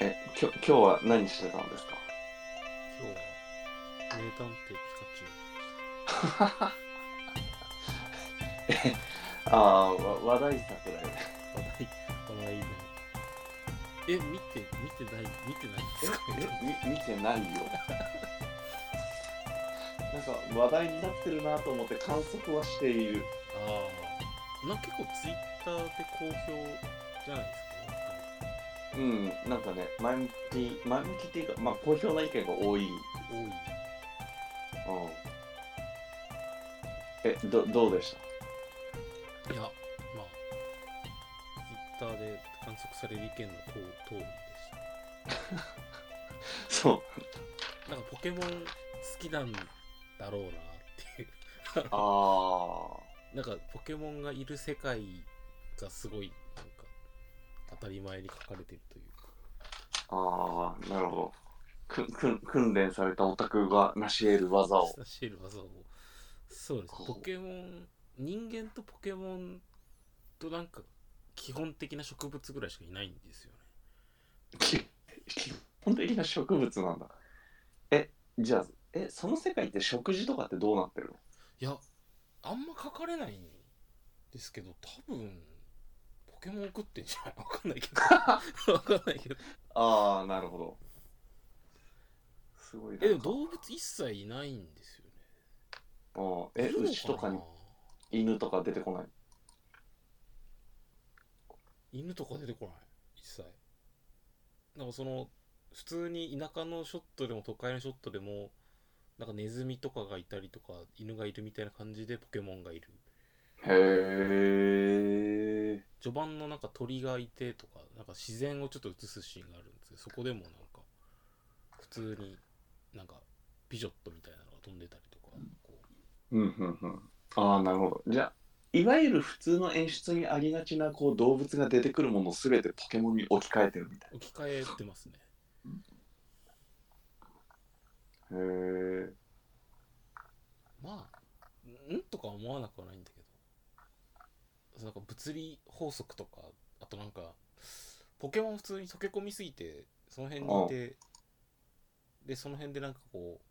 え、きょ今日は何してたんですか？今日は名探偵ピカチュウ ああ、わ話題作だよね。話題話題でえ見て見てない見てないですか？え、み見てないよ。なんか話題になってるなと思って観測はしている。ああな結構ツイッターで好評じゃないですか？うん、なんかね、前向き、前向きっていうか、まあ、好評な意見が多い。うん。多いえ、ど、どうでしいやまあツイッターで観測される意見のと通りでたそう。したなんかポケモン好きなんだろうなっていうあなんかポケモンがいる世界がすごい当たり前に書かれてるというかあ、ああ、なるほど。くくん訓練されたオタクが成し得る技を。差し得る技をそうですポケモン人間とポケモンとなんか基本的な植物ぐらいしかいないんですよねき基本的な植物なんだ。え、じゃあ、え、その世界って食事とかってどうなってるの？いやあんま書かれないんですけど多分ポケモン食ってんじゃない？わかんないけど。わかんないけど。ああ、なるほど。すごいな。えでも動物一切いないんですよね。うんえ、牛とかに？犬とか出てこない？犬とか出てこない？一切。なんかその普通に田舎のショットでも都会のショットでもなんかネズミとかがいたりとか犬がいるみたいな感じでポケモンがいる。へえ。序盤のなんか鳥がいてとかなんか自然をちょっと映すシーンがあるんですけどそこでもなんか普通になんかビジョットみたいなのが飛んでたりとかこうんうんうん。ああ、なるほど。じゃあ、いわゆる普通の演出にありがちなこう動物が出てくるものをすべてポケモンに置き換えてるみたいう置き換えてますねな。へえ。まあんとか思わなくはないんだけどなんか物理法則とかあとなんかポケモン普通に溶け込みすぎてその辺にいてでその辺でなんかこう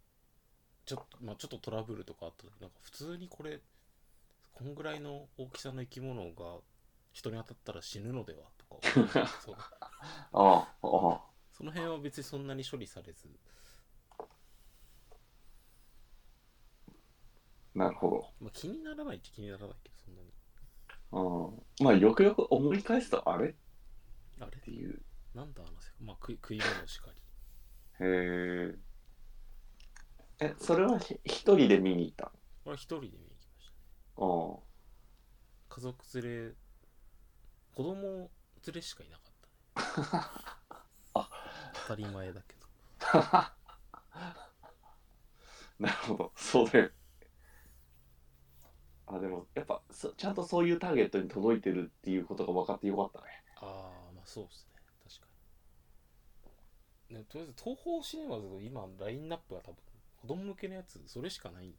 ちょっとまあちょっとトラブルとかあった時なんか普通にこれこんぐらいの大きさの生き物が人に当たったら死ぬのではとか そう。ああ、ああ。その辺は別にそんなに処理されず。なるほまあ気にならないっちゃ気にならないけど。うん。まあ、よくよく思い返すと、あれ？っあれ？ていう。なんだあの世界まあ食い食い物しかりへえ。え、それはひ一人で見に行った？これは一人で見に行きましたねの家族連れ子供連れしかいなかったねあ 当たり前だけどうん。なるほど。そうだよ。あ、でも、やっぱそ、ちゃんとそういうターゲットに届いてるっていうことが分かってよかったね。ああまあそうですね。確かにねとりあえず東宝シネマズの今ラインナップは多分子供向けのやつそれしかない。んじ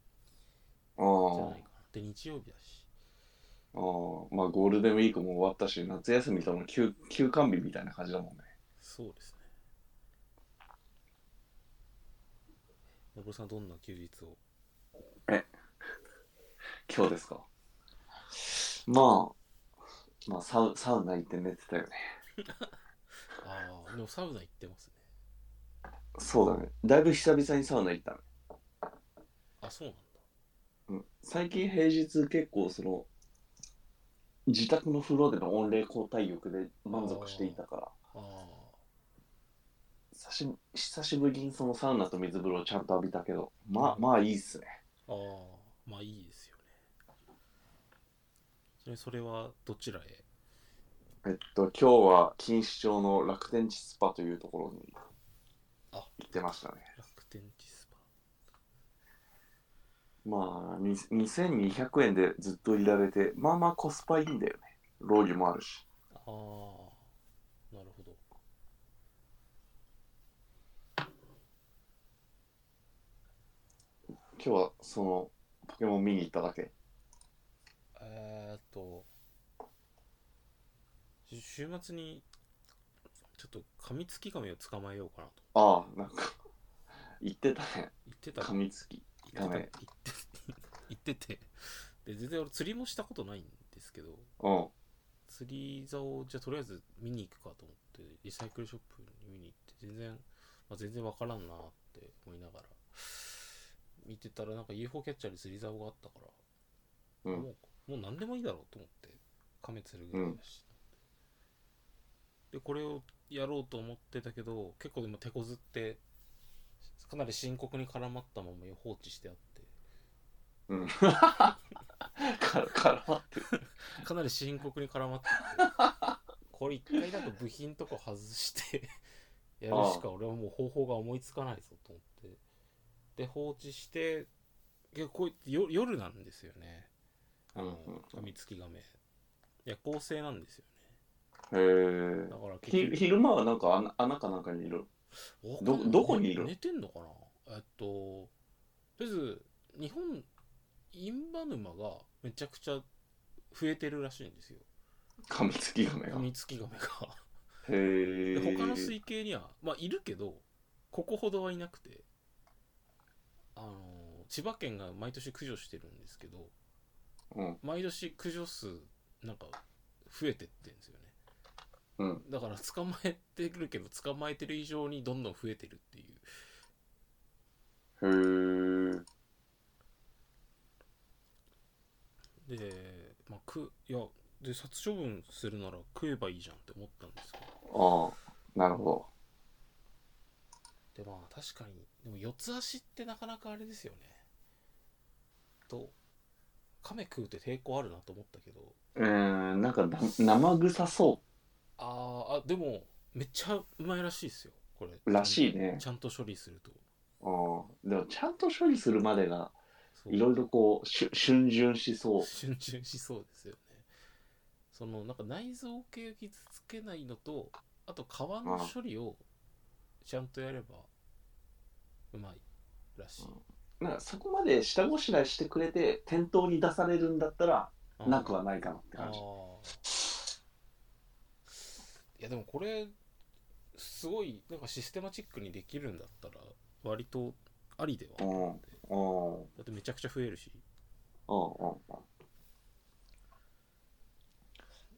あゃあないかな。で日曜日だし。ああ、まあゴールデンウィークも終わったし、夏休みとの休休館日みたいな感じだもんね。そうですね。のぼるさんどんな休日を？今日ですか？まあ、まあサウサウナ行って寝てたよね。ああでもサウナ行ってますねそうだね。だいぶ久々にサウナ行ったね。あそうなんだうん、最近平日結構その、自宅の風呂での温冷交代浴で満足していたから、ああ久し久しぶりにそのサウナと水風呂をちゃんと浴びたけど、まあまあいいっすね。ああまあいいそれはどちらへ？えっと、今日は錦糸町の楽天地スパというところにあ行ってましたね。楽天地スパまあ、に2200円でずっといられて、まあまあコスパいいんだよね。ロウリュもあるし。ああなるほど今日はその、ポケモン見に行っただけ。えー、っとし週末にちょっとカミツキガメを捕まえようかなとああ、なんか、言ってたね。言ってた噛みつき。言ってたガメ言って言っててで全然俺釣りもしたことないんですけどうん。釣り竿をじゃあとりあえず見に行くかと思ってリサイクルショップに見に行って全然、まあ、全然わからんなって思いながら見てたらなんか UFO キャッチャーに釣り竿があったから、うん。もうもう何でもいいだろうと思って亀釣るぐらいだし、でこれをやろうと思ってたけど結構でも手こずってかなり深刻に絡まったまま放置してあって。うん。絡まってる。かなり深刻に絡まってて。これ一回なんか部品とか外して やるしか俺はもう方法が思いつかないぞと思って。で放置して結構こうやってよ夜なんですよねうんうんカミツキガメ夜行性なんですよへえねだ。からひ結昼間はなんか穴穴かなんかにいる。局どわかんない。どこにいる？の寝てんのかな？えっととりあえず日本インバ沼がめちゃくちゃ増えてるらしいんですよ。噛みつきガメが。カ。ミツキガメが。へえ。で他の水系にはまあいるけどここほどはいなくて。あの千葉県が毎年駆除してるんですけどうん。毎年駆除数なんか増えてってんですよねうん。だから捕まえてるけど捕まえてる以上にどんどん増えてるっていうへえ。でまあくいやで殺処分するなら食えばいいじゃんって思ったんですけどああ、なるほでまあ確かにでも四つ足ってなかなかあれですよねと亀食うって抵抗あるなと思ったけどど。うーん、なんかな生臭そあーあでもめっちゃうまいらしいですよこれうらしいね。ちゃんと処理するとああ。でもちゃんと処理するまでがいろいろこう、しゅ逡巡しそう。逡巡しそうですよねそのなんか内臓系を傷つけないのとあと皮の処理をちゃんとやればうまいらしいなんかそこまで下ごしらえしてくれて店頭に出されるんだったらなくはないかなってあ感じ。ー。いやでもこれすごいなんかシステマチックにできるんだったら割とありでは。あるん。でうん。だってめちゃくちゃ増えるし。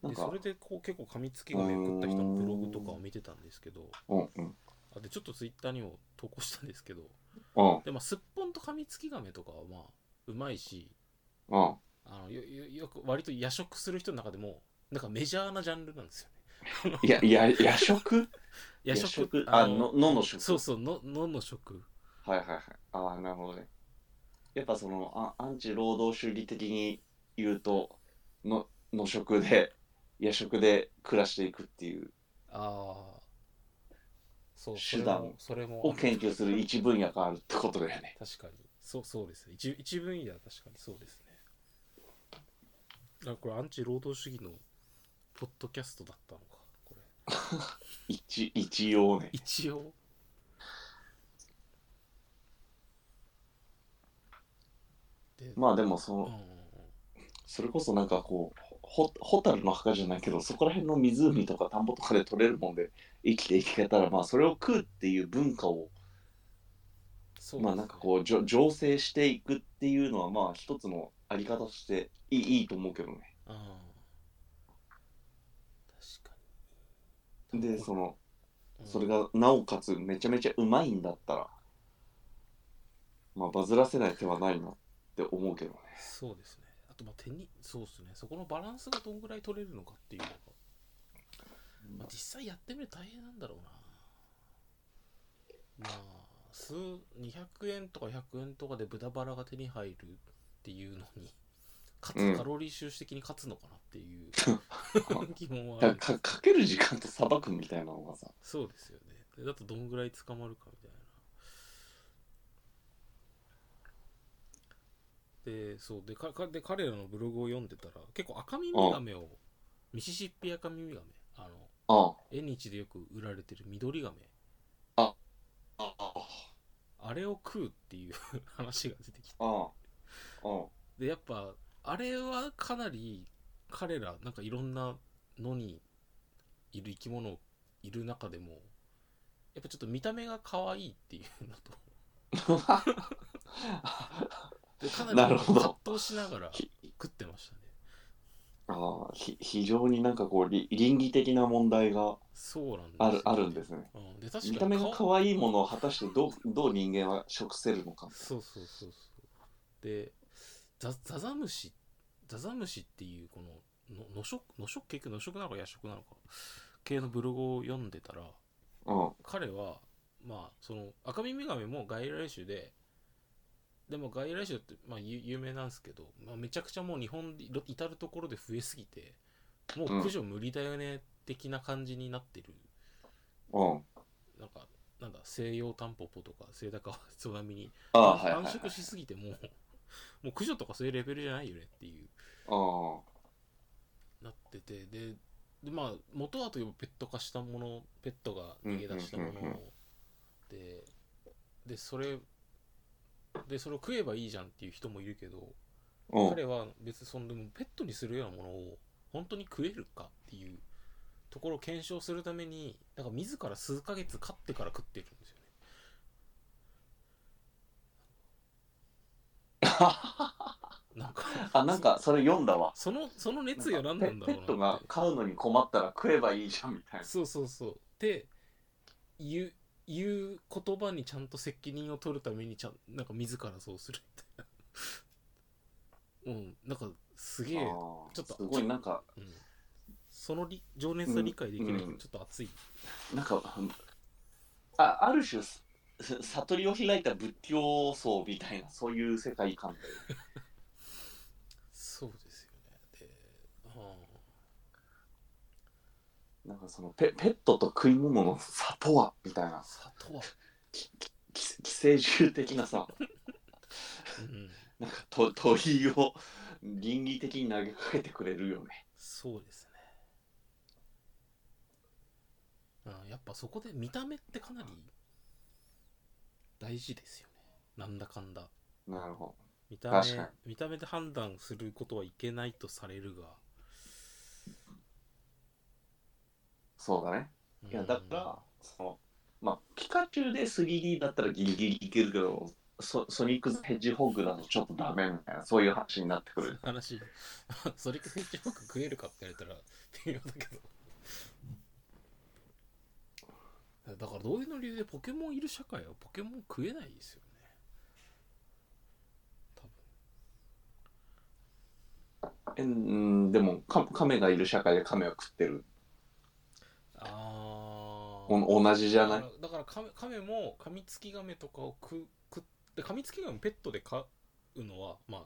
でそれ、でこう結構噛みつきがめくった人のブログとかを見てたんですけど。うんうん。あでちょっとツイッターにも投稿したんですけどうんでまあすっぽんと噛みつきガメとかはまあうまいしうん。あのよよよく割と夜食する人の中でもなんかメジャーなジャンルなんですよねいや、いや、夜食？夜食あ、のの、のの食。そうそうののの食はいはいはい。ああ、なるほどね。やっぱそのあ、アンチ労働主義的に言うと、の、の食で、夜食で暮らしていくっていう、ああそう手段を研究する一分野があるってことだよね。確かに。そうそうです。ね一一分野は確かにそうですね。あこれアンチ労働主義のポッドキャストだったのかこれ。一、一応ね。一応でまあでもその、うん。それこそなんかこう、ほホタルの墓じゃないけど、そこら辺の湖とか田んぼとかで取れるもんで生きていけたら、まあそれを食うっていう文化を、そうまあなんかこう、じょ醸成していくっていうのは、まあ一つのあり方としていいいいと思うけどね。ああ確かに。で、その、うん。それがなおかつめちゃめちゃうまいんだったら、まあバズらせない手はないなって思うけどね。そうですね。あとまあ手にそうですね。そこのバランスがどんぐらい取れるのかっていうのが、まあ、実際やってみると大変なんだろうな。まあ数200円とか100円とかで豚バラが手に入るっていうのにかうん。つカロリー収支的に勝つのかなっていう 疑問はある。だからかかける時間とさばくみたいなのがさ、そうですよね。でだとどんぐらい捕まるかみたいな。でそう。でかかで彼らのブログを読んでたら結構赤耳ガメをミシシッピアカミミガメ縁日でよく売られてる緑ガメあ、ああ、あれを食うっていう 話が出てきて。ああ、あでやっぱあれはかなり彼らなんかいろんなのにいる生き物をいる中でもやっぱちょっと見た目が可愛いっていうのと。でかなりなるほど。葛藤しながらひ食ってましたねああひ非常になんかこうり倫理的な問題がそうなんですあるあるんですね。うん、で確見た目が可愛いものを果たしてどうどう人間は食せるのか。そうそうそうそう。でザザザムシザザムシっていうこのの野食野食結局野食なのか野食なのか。系のブログを読んでたらうん。彼はまあその赤耳ガメも外来種ででも外来種って、まあ、有有名なんですけど、まあ、めちゃくちゃもう日本で至る所で増えすぎてもう駆除無理だよね的な感じになってる、うん。なんかなんだ西洋タンポポとかセイタカワソナミに繁はい。殖しすぎてもうもう駆除とかそういうレベルじゃないよねっていう。あなっててででまあ元はといえばペット化したものペットが逃げ出したものででそれでそれを食えばいいじゃんっていう人もいるけどあ。うん。彼は別にそのでもペットにするようなものを本当に食えるかっていうところを検証するためにだから自ら数ヶ月飼ってから食ってるんですよね なんかあなんかそれ読んだわ。そのその熱意は何なんだろうなペペットが飼うのに困ったら食えばいいじゃんみたいな。そうそうそうって言う言う言葉にちゃんと責任を取るためにちゃんなんか自らそうする。みたいなうんなんかすげえ、ちょっとすごいなんかうん、そのり情熱は理解できないけど、うん。ちょっと熱い。なんかあある種す悟りを開いた仏教僧みたいなそういう世界観 ですよねで、はなんかそのペペットと食い物の差とは？みたいな。あ、里は、き寄寄生獣的なさ。うん、なんかと問いを倫理的に投げかけてくれるよね。そうですね。あやっぱそこで見た目ってかなり大事ですよね。なんだかんだ。なるほ見た目見た目で判断することはいけないとされるがど。そうだね。いやだから、そのまあピカチュウで 3D だったらギリギリいけるけどソソニックヘッジホッグだとちょっとダメみたいなそういう話になってくる。話それかヘッジホッグ食えるかって言われたら 微妙だけどだからどういうの理由でポケモンいる社会はポケモン食えないですよね多分えうんでもカカメがいる社会でカメは食ってる。あお同じじゃない？だからカメもカミツキガメとかを食食ってカミツキガメペットで飼うのはまあ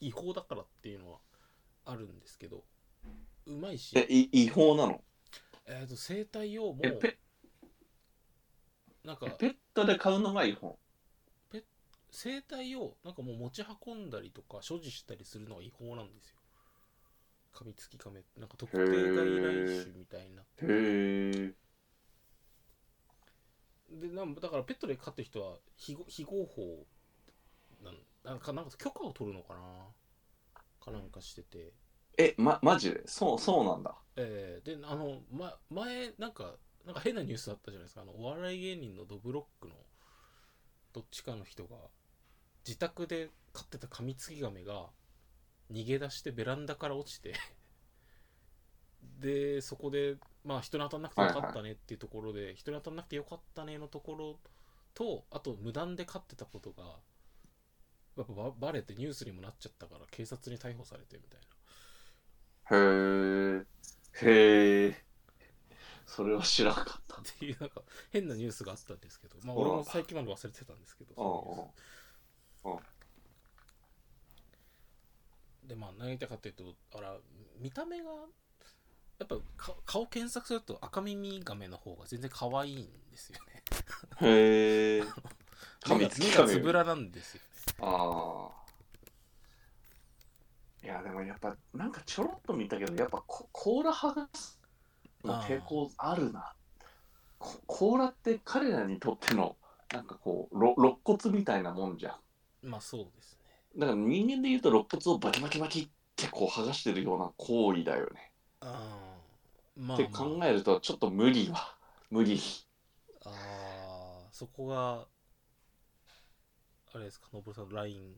違法だからっていうのはあるんですけどうまいし。えい違法なの？えー、と生態をもうえペなんかえペットで飼うのが違法？生態をなんかもう持ち運んだりとか所持したりするのが違法なんですよカミツキガメなんか特定外来種みたいになってへえ。でなんだからペットで飼ってる人は非合非合法なんなんかなんか許可を取るのかなかなんかしててえまマジで？そうそうなんだ。えー、であの、ま、前なんかなんか変なニュースあったじゃないですかあのお笑い芸人のドブロックのどっちかの人が自宅で飼ってたカミツキガメが逃げ出してベランダから落ちて でそこでまあ人に当たんなくてよかったねっていうところで、人に当たんなくてよかったねのところとあと無断で飼ってたことがやっぱババレてニュースにもなっちゃったから警察に逮捕されてみたいな。へえ。へえ。それは知らんかった。っていうなんか変なニュースがあったんですけど、まあうん俺も最近まで忘れてたんですけど、そういうニュースでまあ何言いたいかっていうとあら見た目がやっぱか顔検索すると赤耳ガメの方が全然可愛いんですよねへえ。カミ目がつぶらなんですよねああ。いやでもやっぱなんかちょろっと見たけどやっぱココーラ剥がすの抵抗あるな。こコーラって彼らにとってのなんかこうろ肋骨みたいなもんじゃん。まあそうですねだから人間で言うと肋骨をバキバキバキってこう剥がしてるような行為だよね。あまあ、って考えるとちょっと無理は無理。ああそこがあれですかのぼるさんのライン。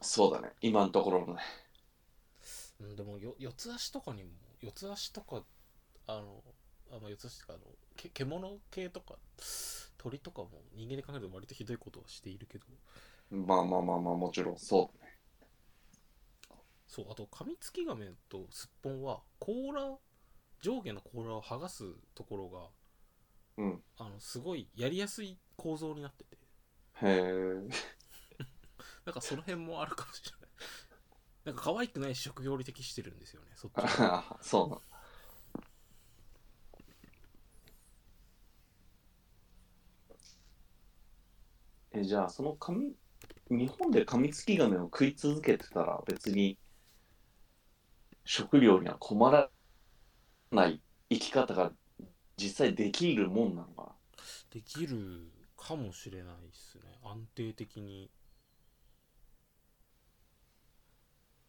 そうだね。今のところのね。うん、でもよ四つ足とかにも四つ足とかあのあ、まあ、四つ足とかあのけ獣系とか鳥とかも人間で考えると割とひどいことはしているけどまあまあまあまあもちろん。そう。だねそうあとカミツキガメとスッポンは甲羅上下の甲羅を剥がすところがうん。あのすごいやりやすい構造になってて。へえ。なんかその辺もあるかもしれない。なんか可愛くないし職業に適してるんですよねそっちは。そうなの。えじゃあその紙日本でカミツキガメを食い続けてたら別に食料には困らない生き方が実際できるもんなのかできるかもしれないですね。安定的に。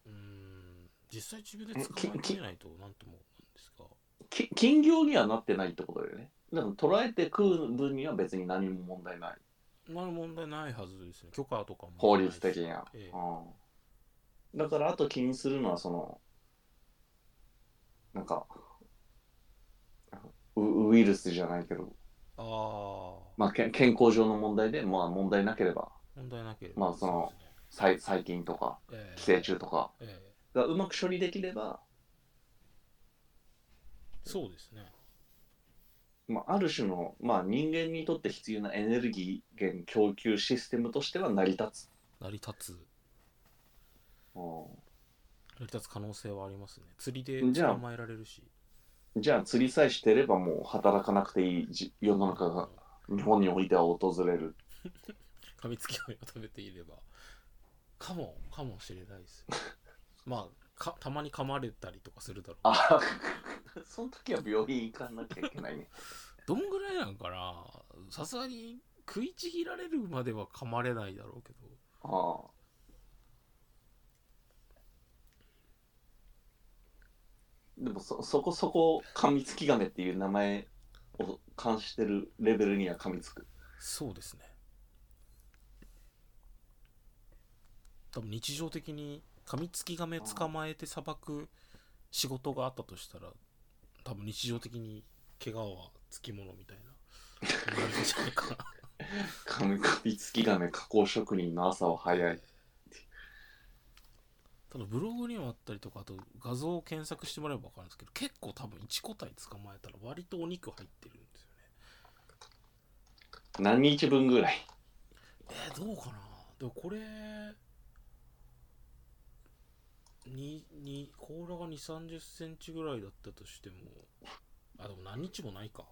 うーん。実際自分で捕まえてみないとなんともなんですが。なき禁漁にはなってないってことだよねだから捕らえて食う分には別に何も問題ないなる問題ないはずですね。許可とかも法律的には、ええ。うん、だからあと気にするのはそのなんかウウイルスじゃないけど、ああまあ、け健康上の問題で、まあ、問題なければ。問題なければ。まあそのうですね。細細菌とかええ。寄生虫とか。ええ。がうまく処理できれば、そうですねまあ、ある種の、まあ、人間にとって必要なエネルギー源供給システムとしては成り立つ、成り立つ。う成り立つ可能性はありますね。釣りでじゃあ捕まえられるし。ん、じゃあ釣りさえしてればもう働かなくていいじ世の中が日本においては訪れる。噛みつきを食べていれば。かもかもしれないですよ。まあかたまに噛まれたりとかするだろう。あ その時は病院行かなきゃいけないね。どんぐらいなんかな。さすがに食いちぎられるまでは噛まれないだろうけど。ああ。でもそそこそこ噛みつきガメっていう名前を冠してるレベルには噛みつく。そうですね。多分日常的にカミツキガメ捕まえてさばく仕事があったとしたら多分日常的に怪我はつきものみたいな。なるんじゃないかな噛み噛みつきガメ加工職人の朝は早いただブログにもあったりとかあと画像を検索してもらえば分かるんですけど結構多分1個体捕まえたら割とお肉入ってるんですよね。何日分ぐらい？えー、どうかな？でもこれにに甲羅が2 3 0センチぐらいだったとしてもあでも何日もないか。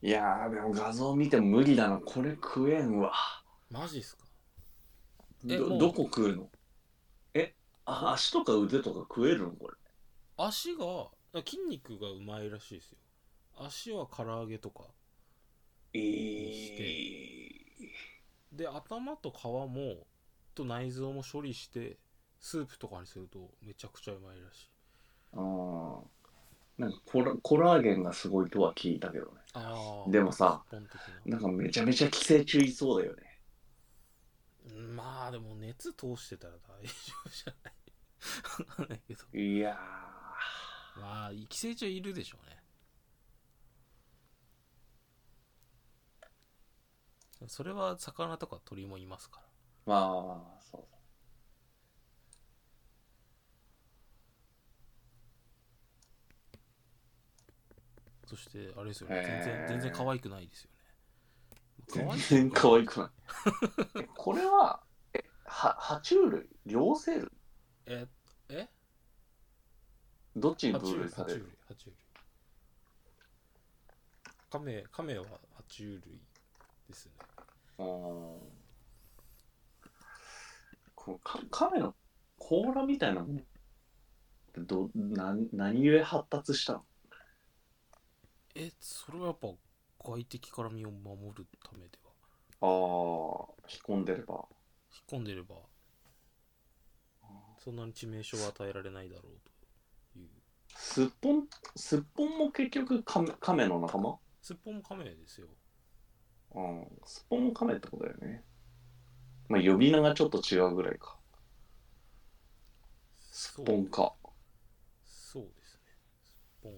いやーでも画像見ても無理だな。これ食えんわ。マジっすか？えもうどどこ食うの？えあ足とか腕とか食えるの？これ。足が筋肉がうまいらしいですよ。足は唐揚げとかえで頭と皮もと内臓も処理してスープとかにするとめちゃくちゃうまいらしい。あー。なんかコラコラーゲンがすごいとは聞いたけどね。ああでもさな。んかめちゃめちゃ寄生虫いそうだよね。なまあでも熱通してたら大丈夫じゃない。わかんないけど。いやまあ寄生虫いるでしょうね。それは魚とか鳥もいますから。ーまあそう。そしてあれですよね。へー。全然全然可愛くないですよね。全然可愛くない。えこれはえは爬虫類？両生類？ええ？どっちに爬虫類分類される？爬虫類カメカメは爬虫類ですね。うー。んこうか亀の甲羅みたいなものどな何故発達したの？えそれはやっぱ外敵から身を守るためでは？ああ引っ込んでれば。引っ込んでればそんなに致命傷は与えられないだろうという。すっぽんすっぽんも結局カメカメの仲間？すっぽんもカメですよ。うんすっぽんもカメってことだよねまあ呼び名がちょっと違うぐらいか。すそうっぽんかそうですね。すっぽんへ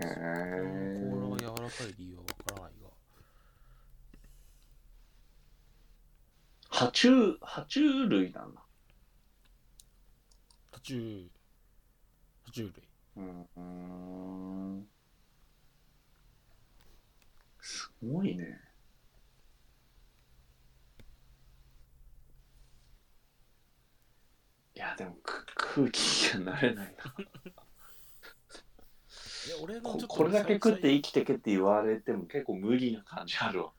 え甲羅が柔らかい理由はわからないが。爬虫爬虫類なんだ。爬虫爬虫類。うんうーん。すごいねいやでもく空気にはなれないな。いや俺のちょっとここれだけ食って生きてけって言われても結構無理な感じあるわ。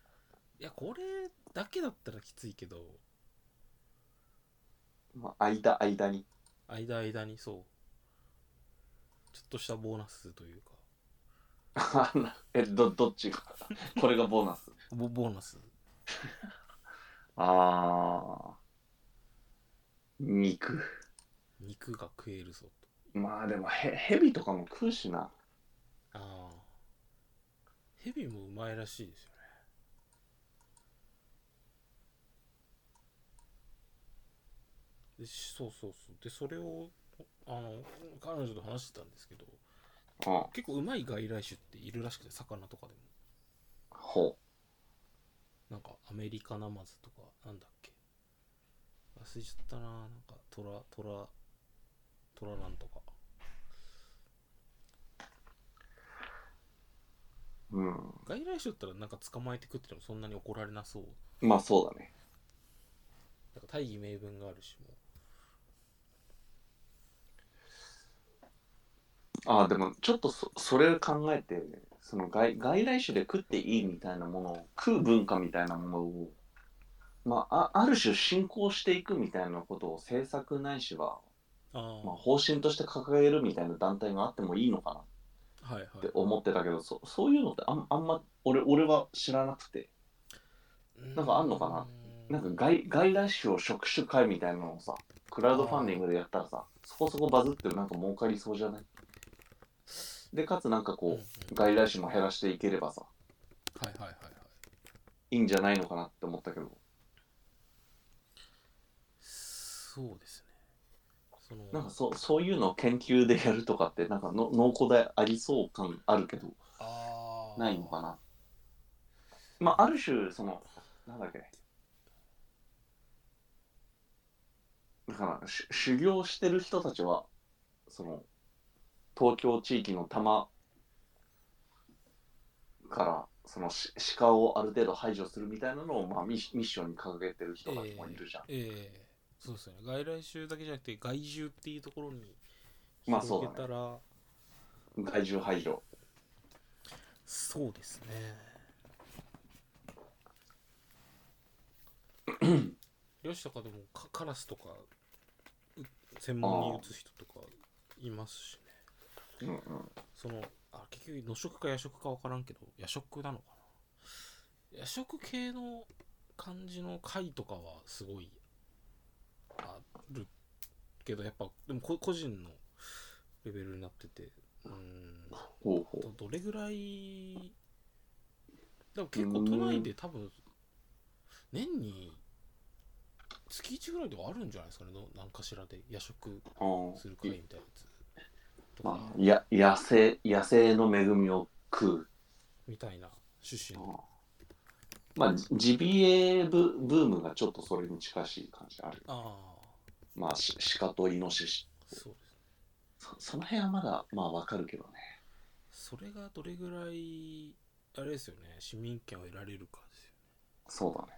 いやこれだけだったらきついけど。まあ間間に。間間にそう。ちょっとしたボーナスというか。えどどっちが？これがボーナス？ボボーナス。ああ肉。肉が食えるぞまあでもへヘビとかも食うしな。とああ。ヘビもうまいらしいですよね。でしそうそうそう。でそれをあの彼女と話してたんですけどうん結構うまい外来種っているらしくて魚とかでも。ほなんかアメリカナマズとかなんだっけ忘れちゃったななんかトラトラトラなんとか。ううん。外来種だったらなんか捕まえて食っててもそんなに怒られなそう。まあそうだね。なんか大義名分があるしもああでもちょっとそそれを考えてその外外来種で食っていいみたいなものを食う文化みたいなものをまああある種進行していくみたいなことを政策ないしは、まあ、方針として掲げるみたいな団体があってもいいのかなはいはいって思ってたけどそそういうのってあんあんま俺俺は知らなくて。なんかあんのかな？なんか外外来種を職種会みたいなのをさクラウドファンディングでやったらさそこそこバズってなんか儲かりそうじゃない？でかつなんかこう外来種も減らしていければさ。はいはいはいはい。いいんじゃないのかなって思ったけどそうですね。そのなんかそそういうのを研究でやるとかってなんかの濃厚でありそう感あるけどああないのかな。まあある種そのなんだっけ。だからし修行してる人たちはその東京地域の多摩からそのし鹿をある程度排除するみたいなのを、まあ、ミッミッションに掲げてる人たちもいるじゃん、ええそうですよね。外来種だけじゃなくて害獣っていうところにまあそうだね。広げたら、害獣排除。そうですね。漁師とかでもカカラスとかう専門に打つ人とかいますしね。うんうん。そのあ結局野食か夜食か分からんけど夜食なのかな。夜食系の感じの貝とかはすごいあるけどやっぱでもこ個人のレベルになっててうーん。ほうほどどれぐらいでも結構都内で多分年に月1ぐらいではあるんじゃないですかねの何かしらで。夜食する会みたいなやつまあ、や野生野生の恵みを食う。みたいな趣旨のまあジジビエブブームがちょっとそれに近しい感じある。あまあし鹿とイノシシ。あそうです。そその辺はまだまあわかるけどね。それがどれぐらいあれですよね。市民権を得られるかですよそうだね。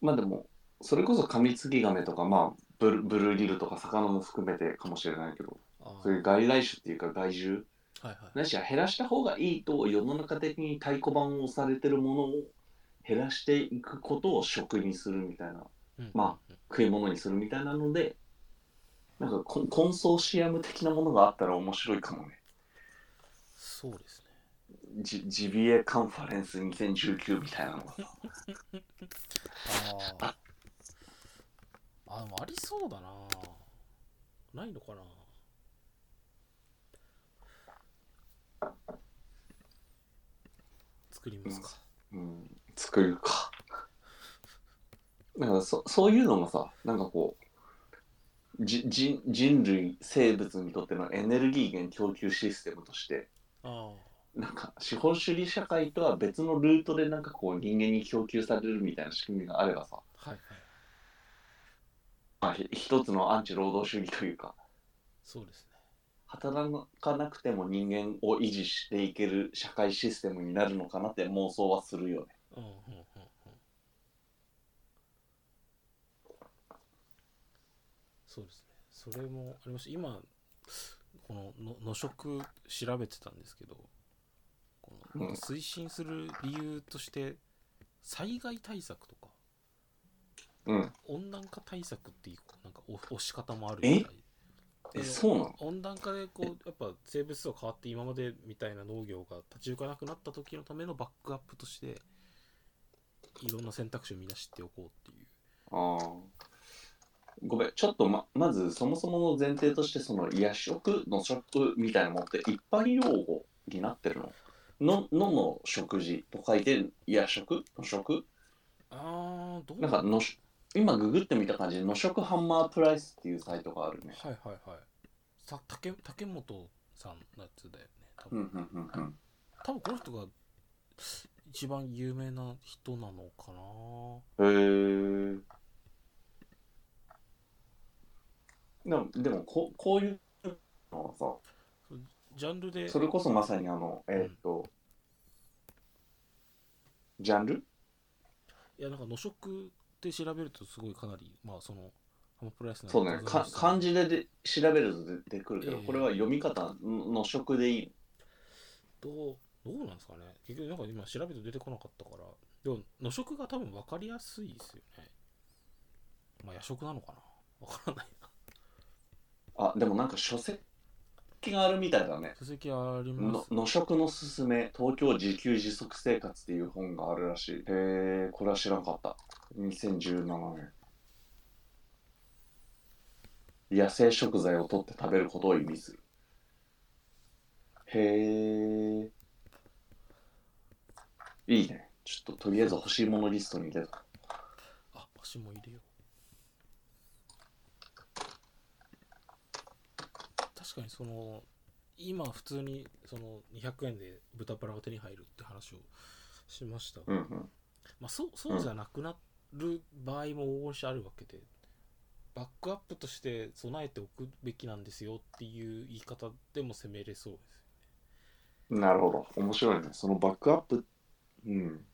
まあでもそれこそカミツキガメとかまあブルブルーギルとか魚も含めてかもしれないけどそういう外来種っていうか害獣はいはい。ないしは減らした方がいいと世の中的に太鼓判を押されてるものを減らしていくことを食にするみたいな。うんまうん。食い物にするみたいなのでなんかコンコンソーシアム的なものがあったら面白いかもね。そうですね。ジジビエカンファレンス2019みたいなのが あああでもありそうだな。ないのかな作りますか、うん、作るか。だからそそういうのもさ、なんかこう、じ人人類、生物にとってのエネルギー源供給システムとして、あなんか資本主義社会とは別のルートでなんかこう人間に供給されるみたいな仕組みがあればさ、あはいはい。まあ、ひ一つのアンチ労働主義というか、そうですね働かなくても人間を維持していける社会システムになるのかなって妄想はするよね。うんうんうん。うんそうですね。それもありました。今このの野食調べてたんですけどこのうん推進する理由として災害対策とかうん。温暖化対策っていうなんかお押し方もあるみたいえ、でそうなの？温暖化でこうやっぱ生物と変わって今までみたいな農業が立ち行かなくなった時のためのバックアップとしていろんな選択肢をみんな知っておこうっていう。ああ。ごめん、ちょっとま、まずそもそもの前提として、その夜食の食みたいなものって一般用語になってるの？の、のの食事と書いて夜食？の食？あーどう。なんかのし、今ググってみた感じで、の食ハンマープライスっていうサイトがあるね。はいはいはいさ竹竹本さんのやつだよね多うん分、うんうんうん。多分この人が一番有名な人なのかなへえ。でも、でもここういうのはさ、ジャンルでそれこそまさにあの、えーっと、ジャンル？いやなんか野食で調べるとすごいかなりまあそのハマプライスなそうね、か漢字でで調べると出てくるけど、ええ。これは読み方の食でいい。どうどうなんですかね。結局なんか今調べて出てこなかったから。でも野食が多分分かりやすいですよね。まあ夜食なのかな。分からないな。あ、でもなんか書籍があるみたいだね。書籍ありますの野食のすすめ東京自給自足生活っていう本があるらしい。へえ、これは知らんかった。2017年。野生食材を取って食べることを意味する。へえ。いいね。ちょっととりあえず欲しいものリストに入れた。あ足も入れよう確かにその今普通にその200円で豚バラが手に入るって話をしましたが、うんうん。まあ、そうそうじゃなくなる場合も往々にしてあるわけで、バックアップとして備えておくべきなんですよっていう言い方でも攻めれそうですなるほど。面白いね。そのバックアップ、うん。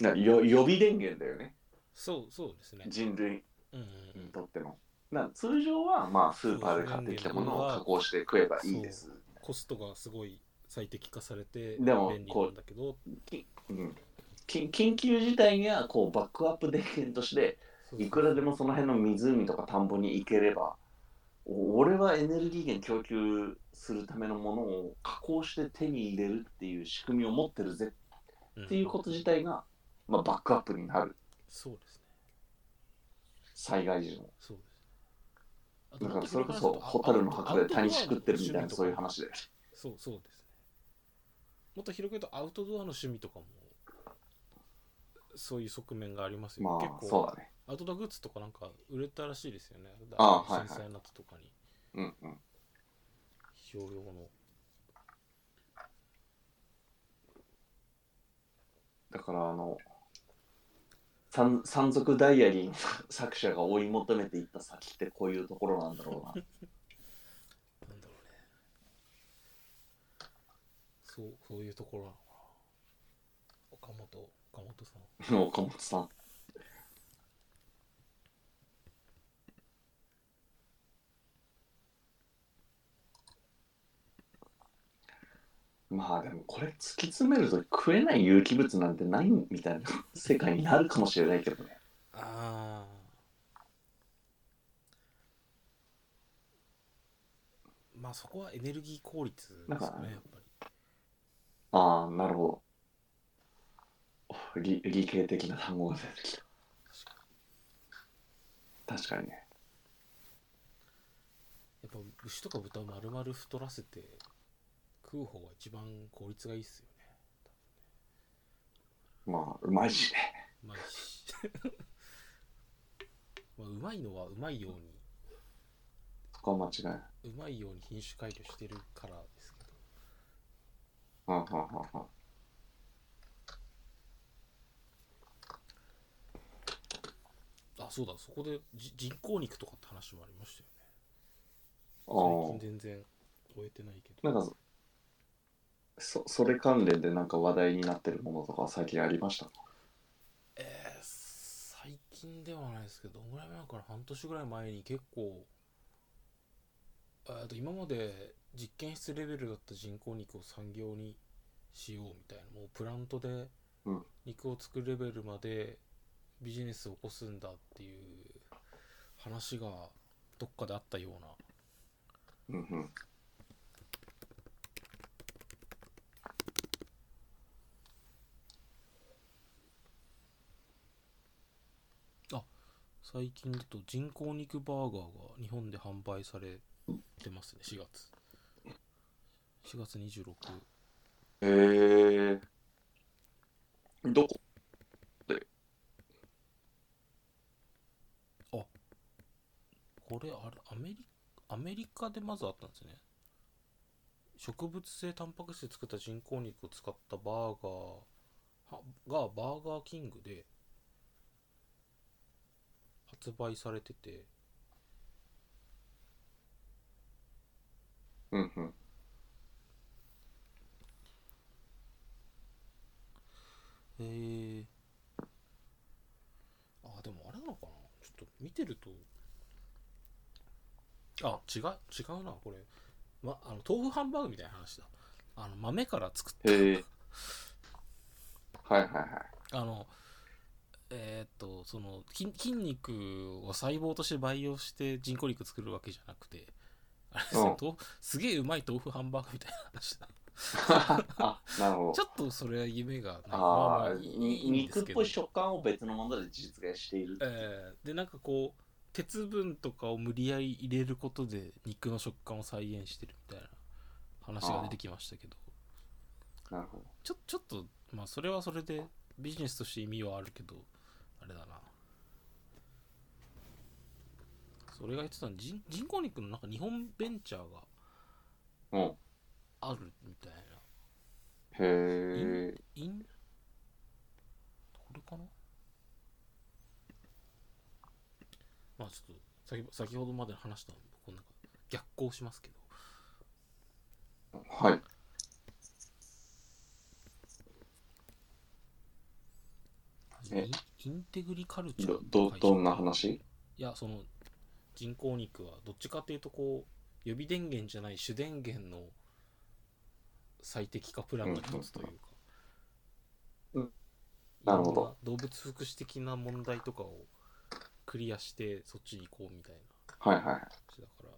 なよ予備電源だよね。そうそうですね人類うんうんにとっての。な通常は、まあ、スーパーで買ってきたものを加工して食えばいいです。コストがすごい最適化されてでも便利なんだけど。きうん、き緊急事態にはこうバックアップ電源としていくらでもその辺の湖とか田んぼに行ければお俺はエネルギー源供給するためのものを加工して手に入れるっていう仕組みを持ってるぜ。うん。っていうこと自体が、まあ、バックアップになる。そうですね。災害時の。そうですだからそれこそ広く話すとあ蛍の墓で谷食ってるみたいなそういう話で。そうそうですね。もっと広く言うとアウトドアの趣味とかもそういう側面がありますよ、まあ結構そうだね。アウトドアグッズとかなんか売れたらしいですよね。あはいはい。震災の後とかに。うんうん。非常用の。だからあの山山賊ダイアリーの作者が追い求めていった先ってこういうところなんだろうな。なんだろうね。そうそういうところなのかな。岡本岡本さん。岡本さん。まあでもこれ突き詰めると食えない有機物なんてないみたいな世界になるかもしれないけどね。ああまあそこはエネルギー効率ですかよねやっぱりああ、なるほど。理理系的な単語が出てきた。確か確かにねやっぱ牛とか豚を丸々太らせて食う方が一番効率がいいっすよね。まあうまいしね。うまいし。まあうまいのはうまいように。そこは間違いない。うまいように品種改良してるからですけど。はんはんはんはんあそうだ。そこでじ人工肉とかって話もありましたよね。あ最近全然終えてないけど。なんかそそれ関連でなんか話題になってるものとか最近ありましたか？えー、最近ではないですけどどんぐらい前から半年ぐらい前に結構えーと今まで実験室レベルだった人工肉を産業にしようみたいなもうプラントでうん。肉を作るレベルまでビジネスを起こすんだっていう話がどっかであったようなうんうん最近だと人工肉バーガーが日本で販売されてますね4月。4月26へえどこ？これあれアメリアメリカでまずあったんですね。植物性タンパク質で作った人工肉を使ったバーガーはがバーガーキングで発売されてて。うんうん。えー、あでもあれなのかな？ちょっと見てると。あ違う違うなこれ、ま、あの豆腐ハンバーグみたいな話だ。あの豆から作った。へえはいはいはい。あのえーっとその筋筋肉を細胞として培養して人工肉作るわけじゃなくてあれですね、うん。すげえうまい豆腐ハンバーグみたいな話だ あなるほど。ちょっとそれは夢がない。ああまいいにいいんですけど。肉っぽい食感を別のもので実現しているえーでなんかこう鉄分とかを無理やり入れることで肉の食感を再現してるみたいな話が出てきましたけど。なるほど。ちょちょっとまあそれはそれでビジネスとして意味はあるけどあれだな。それが言ってたの人人工肉のなんか日本ベンチャーがうん。あるみたいな。へえインこれかな？まあちょっと先先ほどまで話したのこうなんか逆行しますけど。はいえインテグリカルチャーどどどんな話？いやその人工肉はどっちかっていうとこう予備電源じゃない主電源の最適化プランの一つというか、うんなるほど。動物福祉的な問題とかをクリアしてそっちに行こうみたいな。はいはい話だから。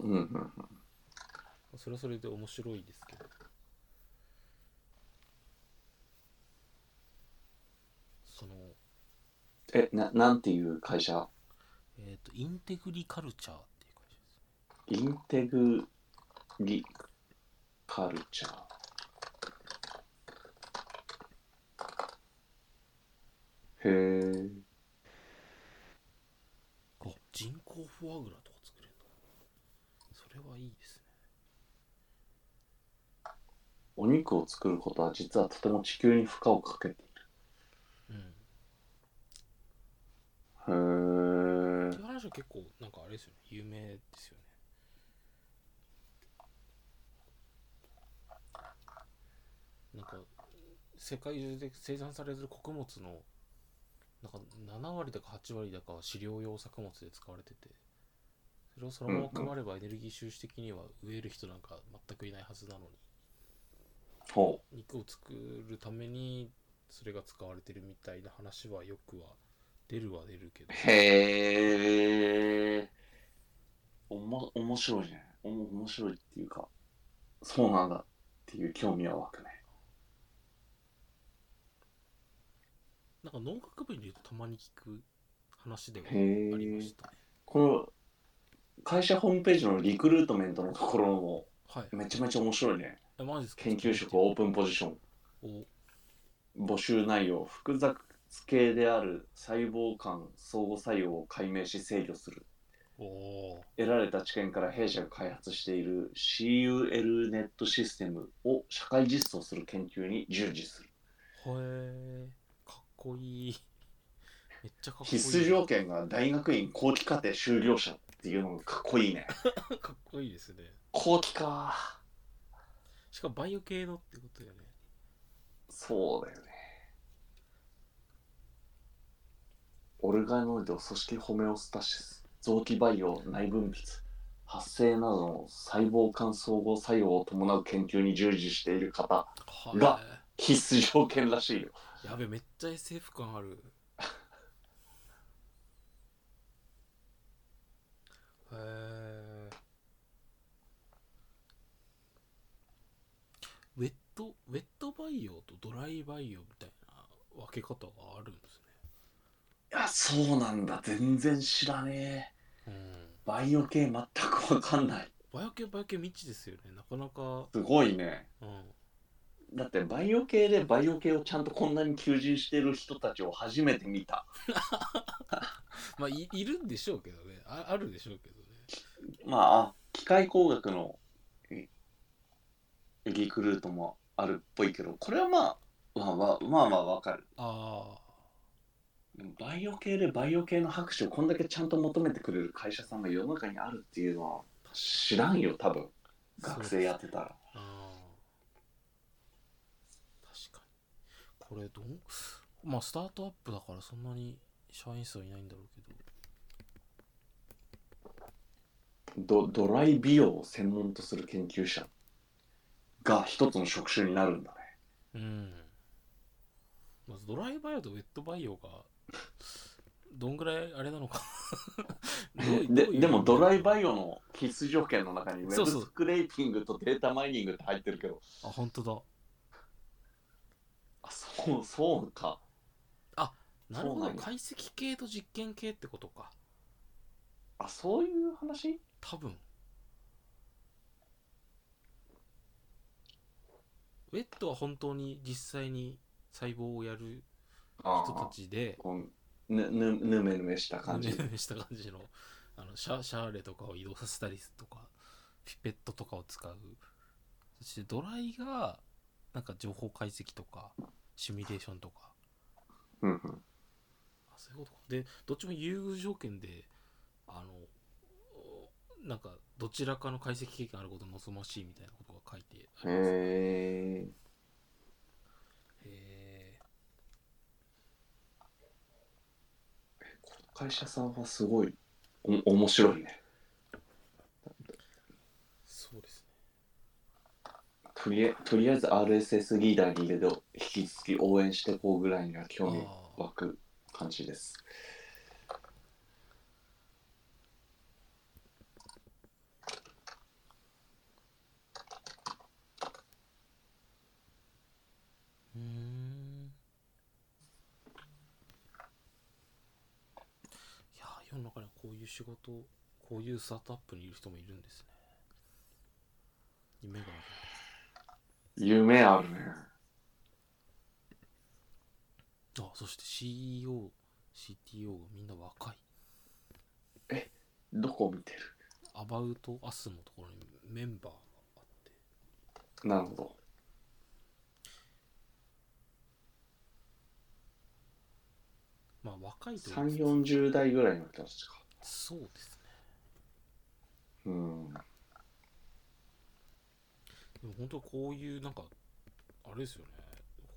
うんうんうん。それはそれで面白いですけどそのえななんていう会社？えっ、とインテグリカルチャーっていう会社ですインテグリカルチャー。へえあ人工フォアグラとか作れるんだそれはいいですね。お肉を作ることは実はとても地球に負荷をかけていうんるへっていう話は結構なんかあれですよね。有名ですよね。なんか世界中で生産されてる穀物のなんか7割だか8割だかは飼料用作物で使われててそれをそのまま配ればエネルギー収支的には植える人なんか全くいないはずなのにほ肉を作るためにそれが使われてるみたいな話はよくは出るは出るけど。うへえおも面白いね。おも面白いっていうかそうなんだっていう興味は湧くね。なんか農学部にたまに聞く話ではありましたね。この会社ホームページのリクルートメントのところもはい。めちゃめちゃ面白いね。えマジですか？研究職オープンポジション。お。募集内容複雑系である細胞間相互作用を解明し制御する。おお得られた知見から弊社が開発している CUL ネットシステムを社会実装する研究に従事する。ーへえかっこいい。めっちゃかっこいい。必須条件が大学院後期課程修了者っていうのがかっこいいね。かっこいいですね。後期かしかもバイオ系のってことだよね。そうだよねオルガノイド組織ホメオスタシス臓器培養内分泌発生などの細胞間相互作用を伴う研究に従事している方はい。が必須条件らしいよ。やべめっちゃ SF 感ある。へえウェットウェット培養とドライ培養みたいな分け方があるんですいやそうなんだ。全然知らねえ。ねうん。バイオ系全くわかんない。バイオ系バイオ系未知ですよね。なかなか。すごいね。うん。だってバイオ系でバイオ系をちゃんとこんなに求人してる人たちを初めて見た。まあいいるんでしょうけどね。ああるでしょうけどね。まああ機械工学のえリクルートもあるっぽいけどこれはまあまあまあまあまあわかる。ああバイオ系でバイオ系の博士をこんだけちゃんと求めてくれる会社さんが世の中にあるっていうのは知らんよ多分。学生やってたら。ああ確かに。これどんまあスタートアップだからそんなに社員数はいないんだろうけど。ドドライ美容を専門とする研究者が一つの職種になるんだね。うん。まずドライバイオとウェットバイオがどんぐらいあれなのか。ででもドライバイオの必須条件の中にウェブスクレーピングとデータマイニングって入ってるけど。あ本当だ。あそうそうか。なるほど。解析系と実験系ってことか。あそういう話？多分。ウェットは本当に実際に細胞をやるあ人たちでこうぬぬぬめぬめした感じ。ぬめぬめした感じのあのシャシャーレとかを移動させたりとかピペットとかを使う。そしてドライがなんか情報解析とかシミュレーションとか。うんうん。あそういうことか。でどっちも優遇条件であのなんかどちらかの解析経験あることを望ましいみたいなことが書いてあります。へえへこの会社さんはすごいお面白いね。そうですね。とりあとりあえず RSS リーダーに入れて引き続き応援してこうぐらいには興味湧く感じです。うーんいやー世の中にはこういう仕事こういうスタートアップにいる人もいるんですね。夢があ夢あるね。るあそして CEO CTO がみんな若い。どこを見てる？アバウトアスのところにメンバーがあって。なるほどまあ若いと3 4 0代ぐらいの人たちか。そうですね。うんでも本当こういうなんかあれですよね。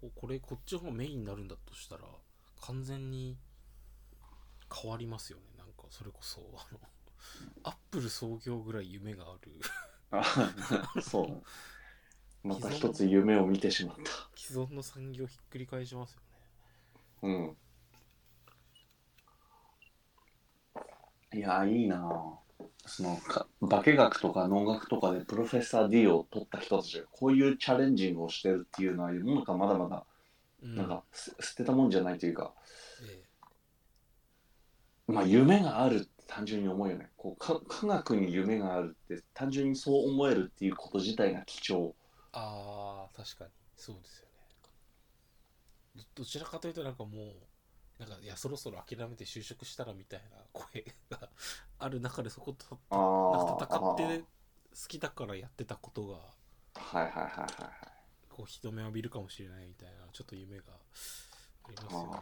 ここれこっちの方がメインになるんだとしたら完全に変わりますよね。なんかそれこそあの アップル創業ぐらい夢がある。あそう。また一つ夢を見てしまった。既存の産業をひっくり返しますようん。いや、いいなぁそのか化学とか農学とかでプロフェッサー D を取った人たちがこういうチャレンジングをしてるっていうのは世の中まだまだね、なんかす捨てたもんじゃないというか。えまあ夢があるって単純に思うよね。こうか科学に夢があるって単純にそう思えるっていうこと自体が貴重。ああ確かに。そうですよね。どどちらかというとなんかもうなんかいやそろそろ諦めて就職したらみたいな声がある中でそことあなんーか戦ってあ好きだからやってたことがーはいはいはいはいはい。こう人目を浴びるかもしれないみたいなちょっと夢がありますよね。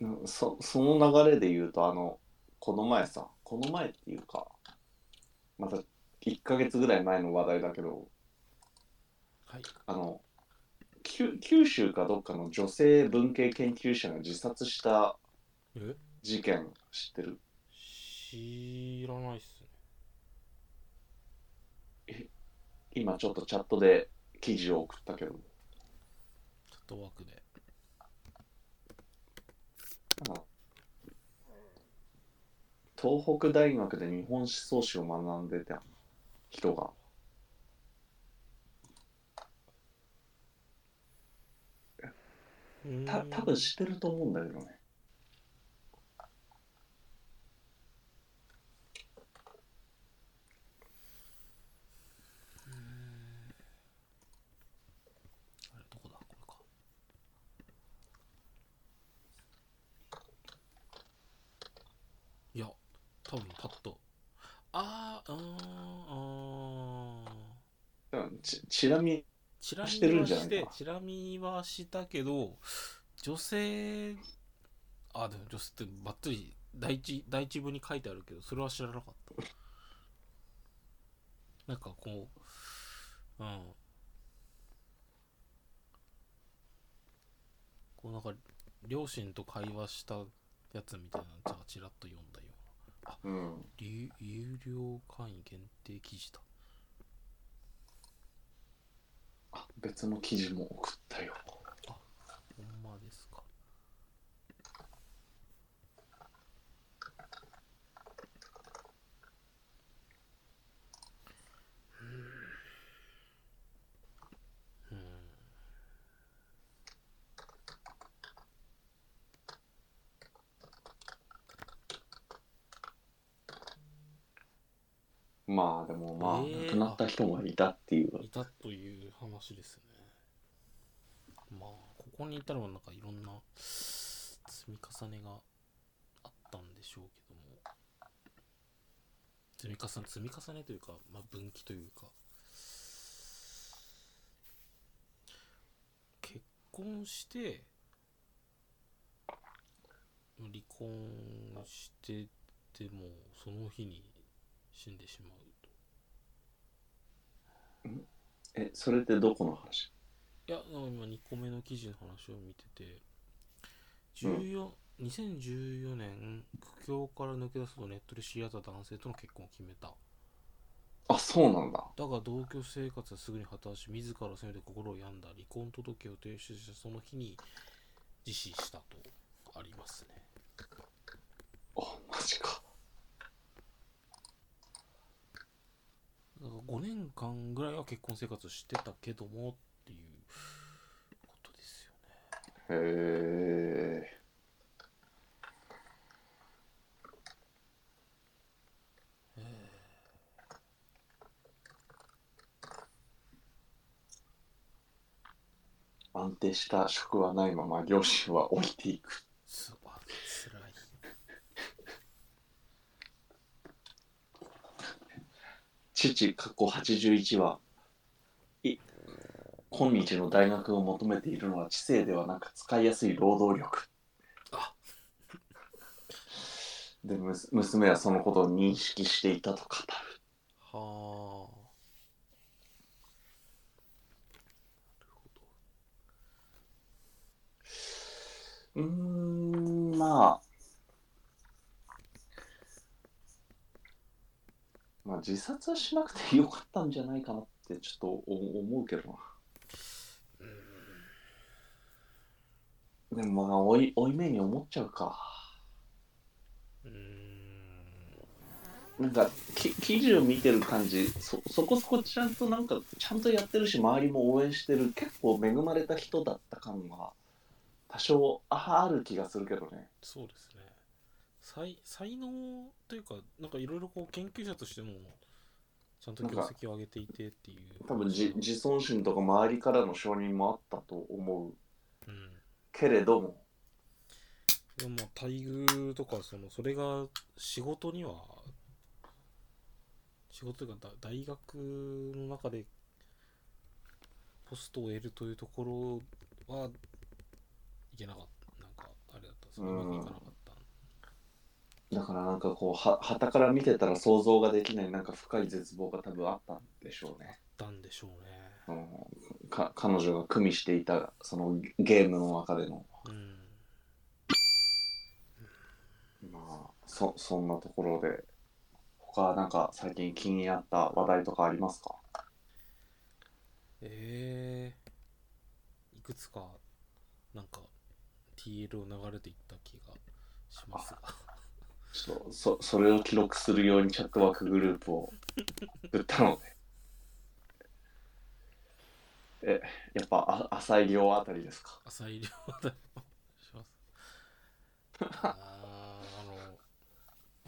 うんそその流れで言うとあのこの前さこの前っていうかまた1ヶ月ぐらい前の話題だけどはい。あの九九州かどっかの女性文系研究者が自殺したえ？事件知ってる？知らないっすね。今ちょっとチャットで記事を送ったけど。ちょっと枠で。なんか東北大学で日本思想史を学んでた人がた多分知ってると思うんだけどね。あれどこだ？これか。いや多分パッと。あーあーあーうんちちなみにチラ見してるんはじゃないかなしてチラ見はしたけど女性あでも女性ってばっつり第一第一部に書いてあるけどそれは知らなかった。なんかこううん。こうなんか両親と会話したやつみたいなのじゃあちらっと読んだような。うん。有有料会員限定記事だ別の記事も送ったよほんまですかうんうんまあでもまあ、えー。亡くなった人がいたっていう。いたという話ですね。まあここに至るはなんかいろんな積み重ねがあったんでしょうけども。積み重ね積み重ねというか、まあ、分岐というか。結婚して離婚しててもその日に死んでしまう。とえそれってどこの話？いや、今2個目の記事の話を見てて、14 2014年、苦境から抜け出すとネットで知り合った男性との結婚を決めた。あそうなんだだが同居生活はすぐに破綻し、自らを責めて心を病んだ。離婚届を提出したその日に自死したとありますね。あマジかだから5年間ぐらいは結婚生活してたけどもっていうことですよね。へえ安定した職はないまま両親は置いていくすごい、つらい。父過去81はい今日の大学を求めているのは知性ではなく使いやすい労働力。あ。で娘はそのことを認識していたと語る。はあ。うーんまあまあ自殺はしなくてよかったんじゃないかなってちょっとお思うけどな。でもまあ追い追い目に思っちゃうか。なんかき記事を見てる感じそそこそこちゃんとなんかちゃんとやってるし周りも応援してる結構恵まれた人だった感が多少あある気がするけどね。そうですね才才能というかなんかいろいろこう研究者としてもちゃんと業績を上げていてっていう。多分じ自尊心とか周りからの承認もあったと思う。うん。けれども。でもまあ待遇とかそのそれが仕事には仕事というかだ大学の中でポストを得るというところはいけなかった。なんかあれだった。んですよううんまくいかなかっただからなんかこうは旗から見てたら想像ができないなんか深い絶望が多分あったんでしょうね。たんでしょうね。うん、か彼女が組みしていたそのゲームの中での。うん。まあそそんなところで。他なんか最近気になった話題とかありますか？えー、いくつかなんか TL を流れていった気がしますがちょっとそそれを記録するようにチャットワークグループを作ったので。えやっぱあ浅い量あたりですか？浅い量だします。あーあの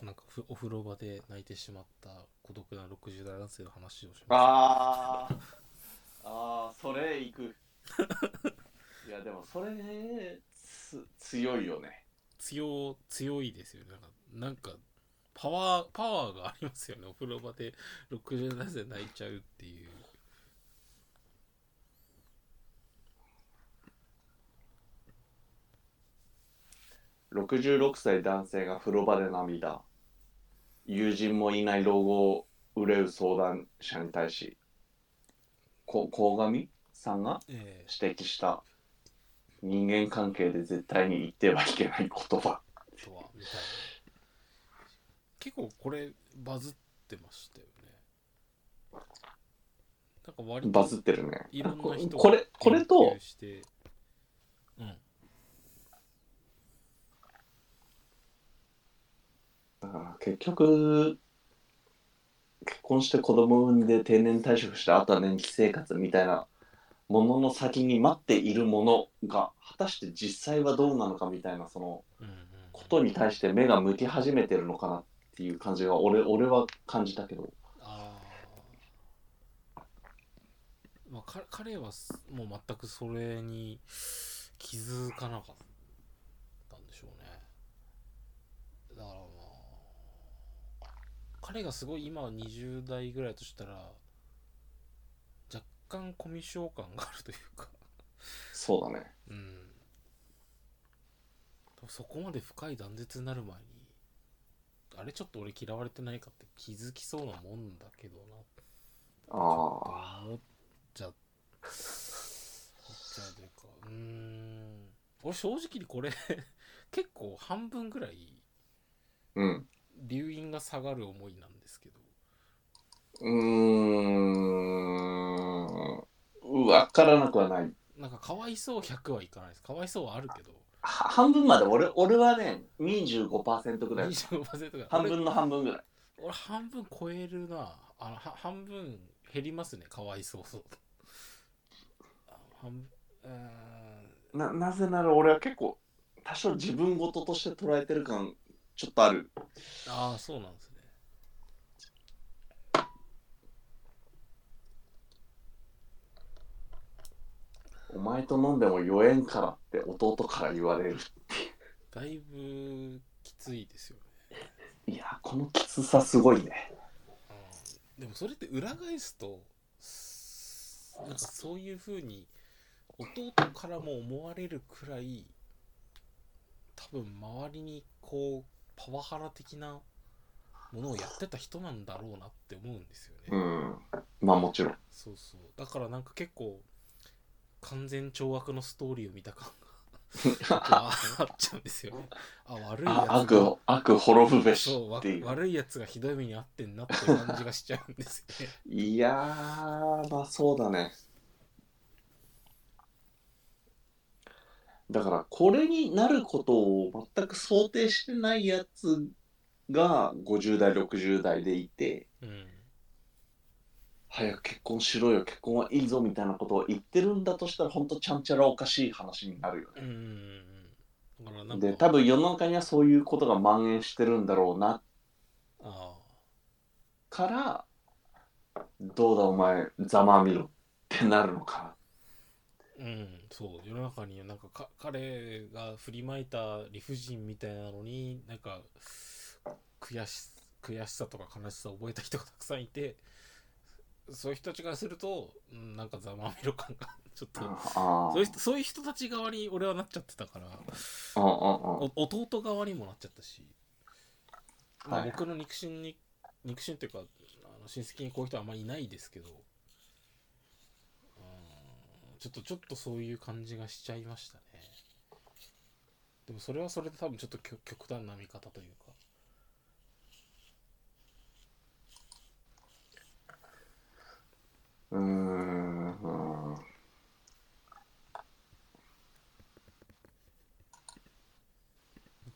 なんかふお風呂場で泣いてしまった孤独な60代男性の話をします。あー。あーそれいく。いやでもそれつ強いよね。強強いですよね。なんかなんかパワーパワーがありますよね。お風呂場で60代男性泣いちゃうっていう。66歳男性が風呂場で涙。友人もいない老後を憂う相談者に対しこ鴻上さんがえ指摘した。人間関係で絶対に言ってはいけない言葉。ー、とはみたいな結構これバズってましたよね。なんか割とバズってるね。いろんな人がこれこれとうん。だから結局結婚して子供産んで定年退職してあとは年金生活みたいなものの先に待っているものが果たして実際はどうなのかみたいなそのことに対して目が向き始めてるのかなっていう感じが俺俺は感じたけど。ああまあか彼はすもう全くそれに気づかなかったんでしょうね。だからまあ彼がすごい今は20代ぐらいとしたら若干コミュ障感があるというか。そうだね。うん。そこまで深い断絶になる前にあれちょっと俺嫌われてないかって気づきそうなもんだけどな。あ思っちゃ思っちゃうというかうーん。俺正直にこれ 結構半分ぐらいあうん。留飲が下がる思いなんですけど。うーん。分からなくはない。なんかかわいそう100はいかないです。かわいそうはあるけど。は半分まで俺俺はね25%ぐらい。25%が半分の半分ぐらい。俺俺半分超えるな。あのは半分減りますねかわいそう。そうあ半分ななぜなら俺は結構多少自分事として捉えてる感ちょっとある。ああそうなんですねお前と飲んでも酔えんからって弟から言われるだいぶきついですよね。いやこのきつさすごいね。うん。でもそれって裏返すとすなんかそういう風に弟からも思われるくらい多分周りにこうパワハラ的なものをやってた人なんだろうなって思うんですよね、うん。まあもちろん。そうそう。だからなんか結構完全懲悪のストーリーを見た感が ああっちゃうんですよねあ悪いやつ悪悪滅ぶべしそうわっていう。悪いやつがひどい目に遭ってんなっていう感じがしちゃうんですよね。いやーまあそうだね。だからこれになることを全く想定してないやつが50代60代でいて。うん早く結婚しろよ結婚はいいぞみたいなことを言ってるんだとしたら本当ちゃんちゃらおかしい話になるよね。うんで多分世の中にはそういうことが蔓延してるんだろうな。あからどうだお前ざまあみろってなるのかあうんそう。世の中になんかか彼が振りまいた理不尽みたいなのになんか悔し悔しさとか悲しさを覚えた人がたくさんいてそういう人たちからすると、うん、なんかざまあみろ感がちょっとそういう人そういう人たち側に俺はなっちゃってたから弟側にもなっちゃったし、まあ、はい。僕の肉親に肉親というかあの親戚にこういう人はあんまりいないですけどうんちょっとちょっとそういう感じがしちゃいましたね。でもそれはそれで多分ちょっと極極端な見方というかうーんうんな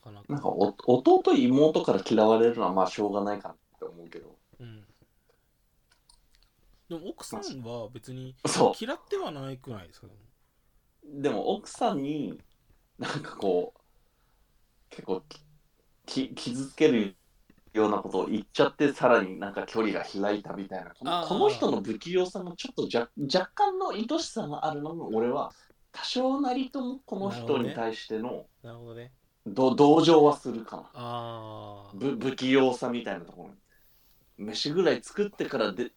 かなか。なんかお弟妹から嫌われるのはまあしょうがないかなって思うけど。うん。でも奥さんは別にそ嫌ってはないくないですか？でもうでも奥さんになんかこう結構きき傷つけるようなことを言っちゃってさらになんか距離が開いたみたいな。このこの人の不器用さもちょっと若若干の愛しさがあるのも俺は多少なりともこの人に対してのなるほどね。ど同情はするかな。ああ不不器用さみたいなところに。飯ぐらい作ってからで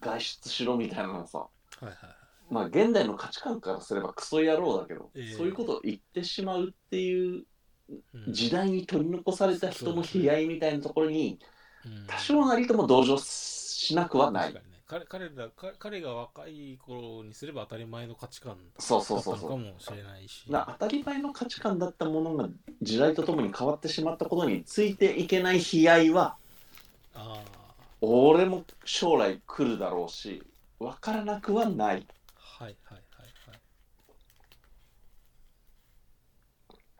外出しろみたいなのさはいはいはい。まあ現代の価値観からすればクソ野郎だけど、ええそういうことを言ってしまうっていううん時代に取り残された人の悲哀みたいなところにうん。多少なりとも同情しなくはない。彼彼らか彼が若い頃にすれば当たり前の価値観そうだったのかそうそうそうもしれないし。な当たり前の価値観だったものが時代とともに変わってしまったことについていけない悲哀はあ俺も将来来るだろうし分からなくはない。あはいはいはいはい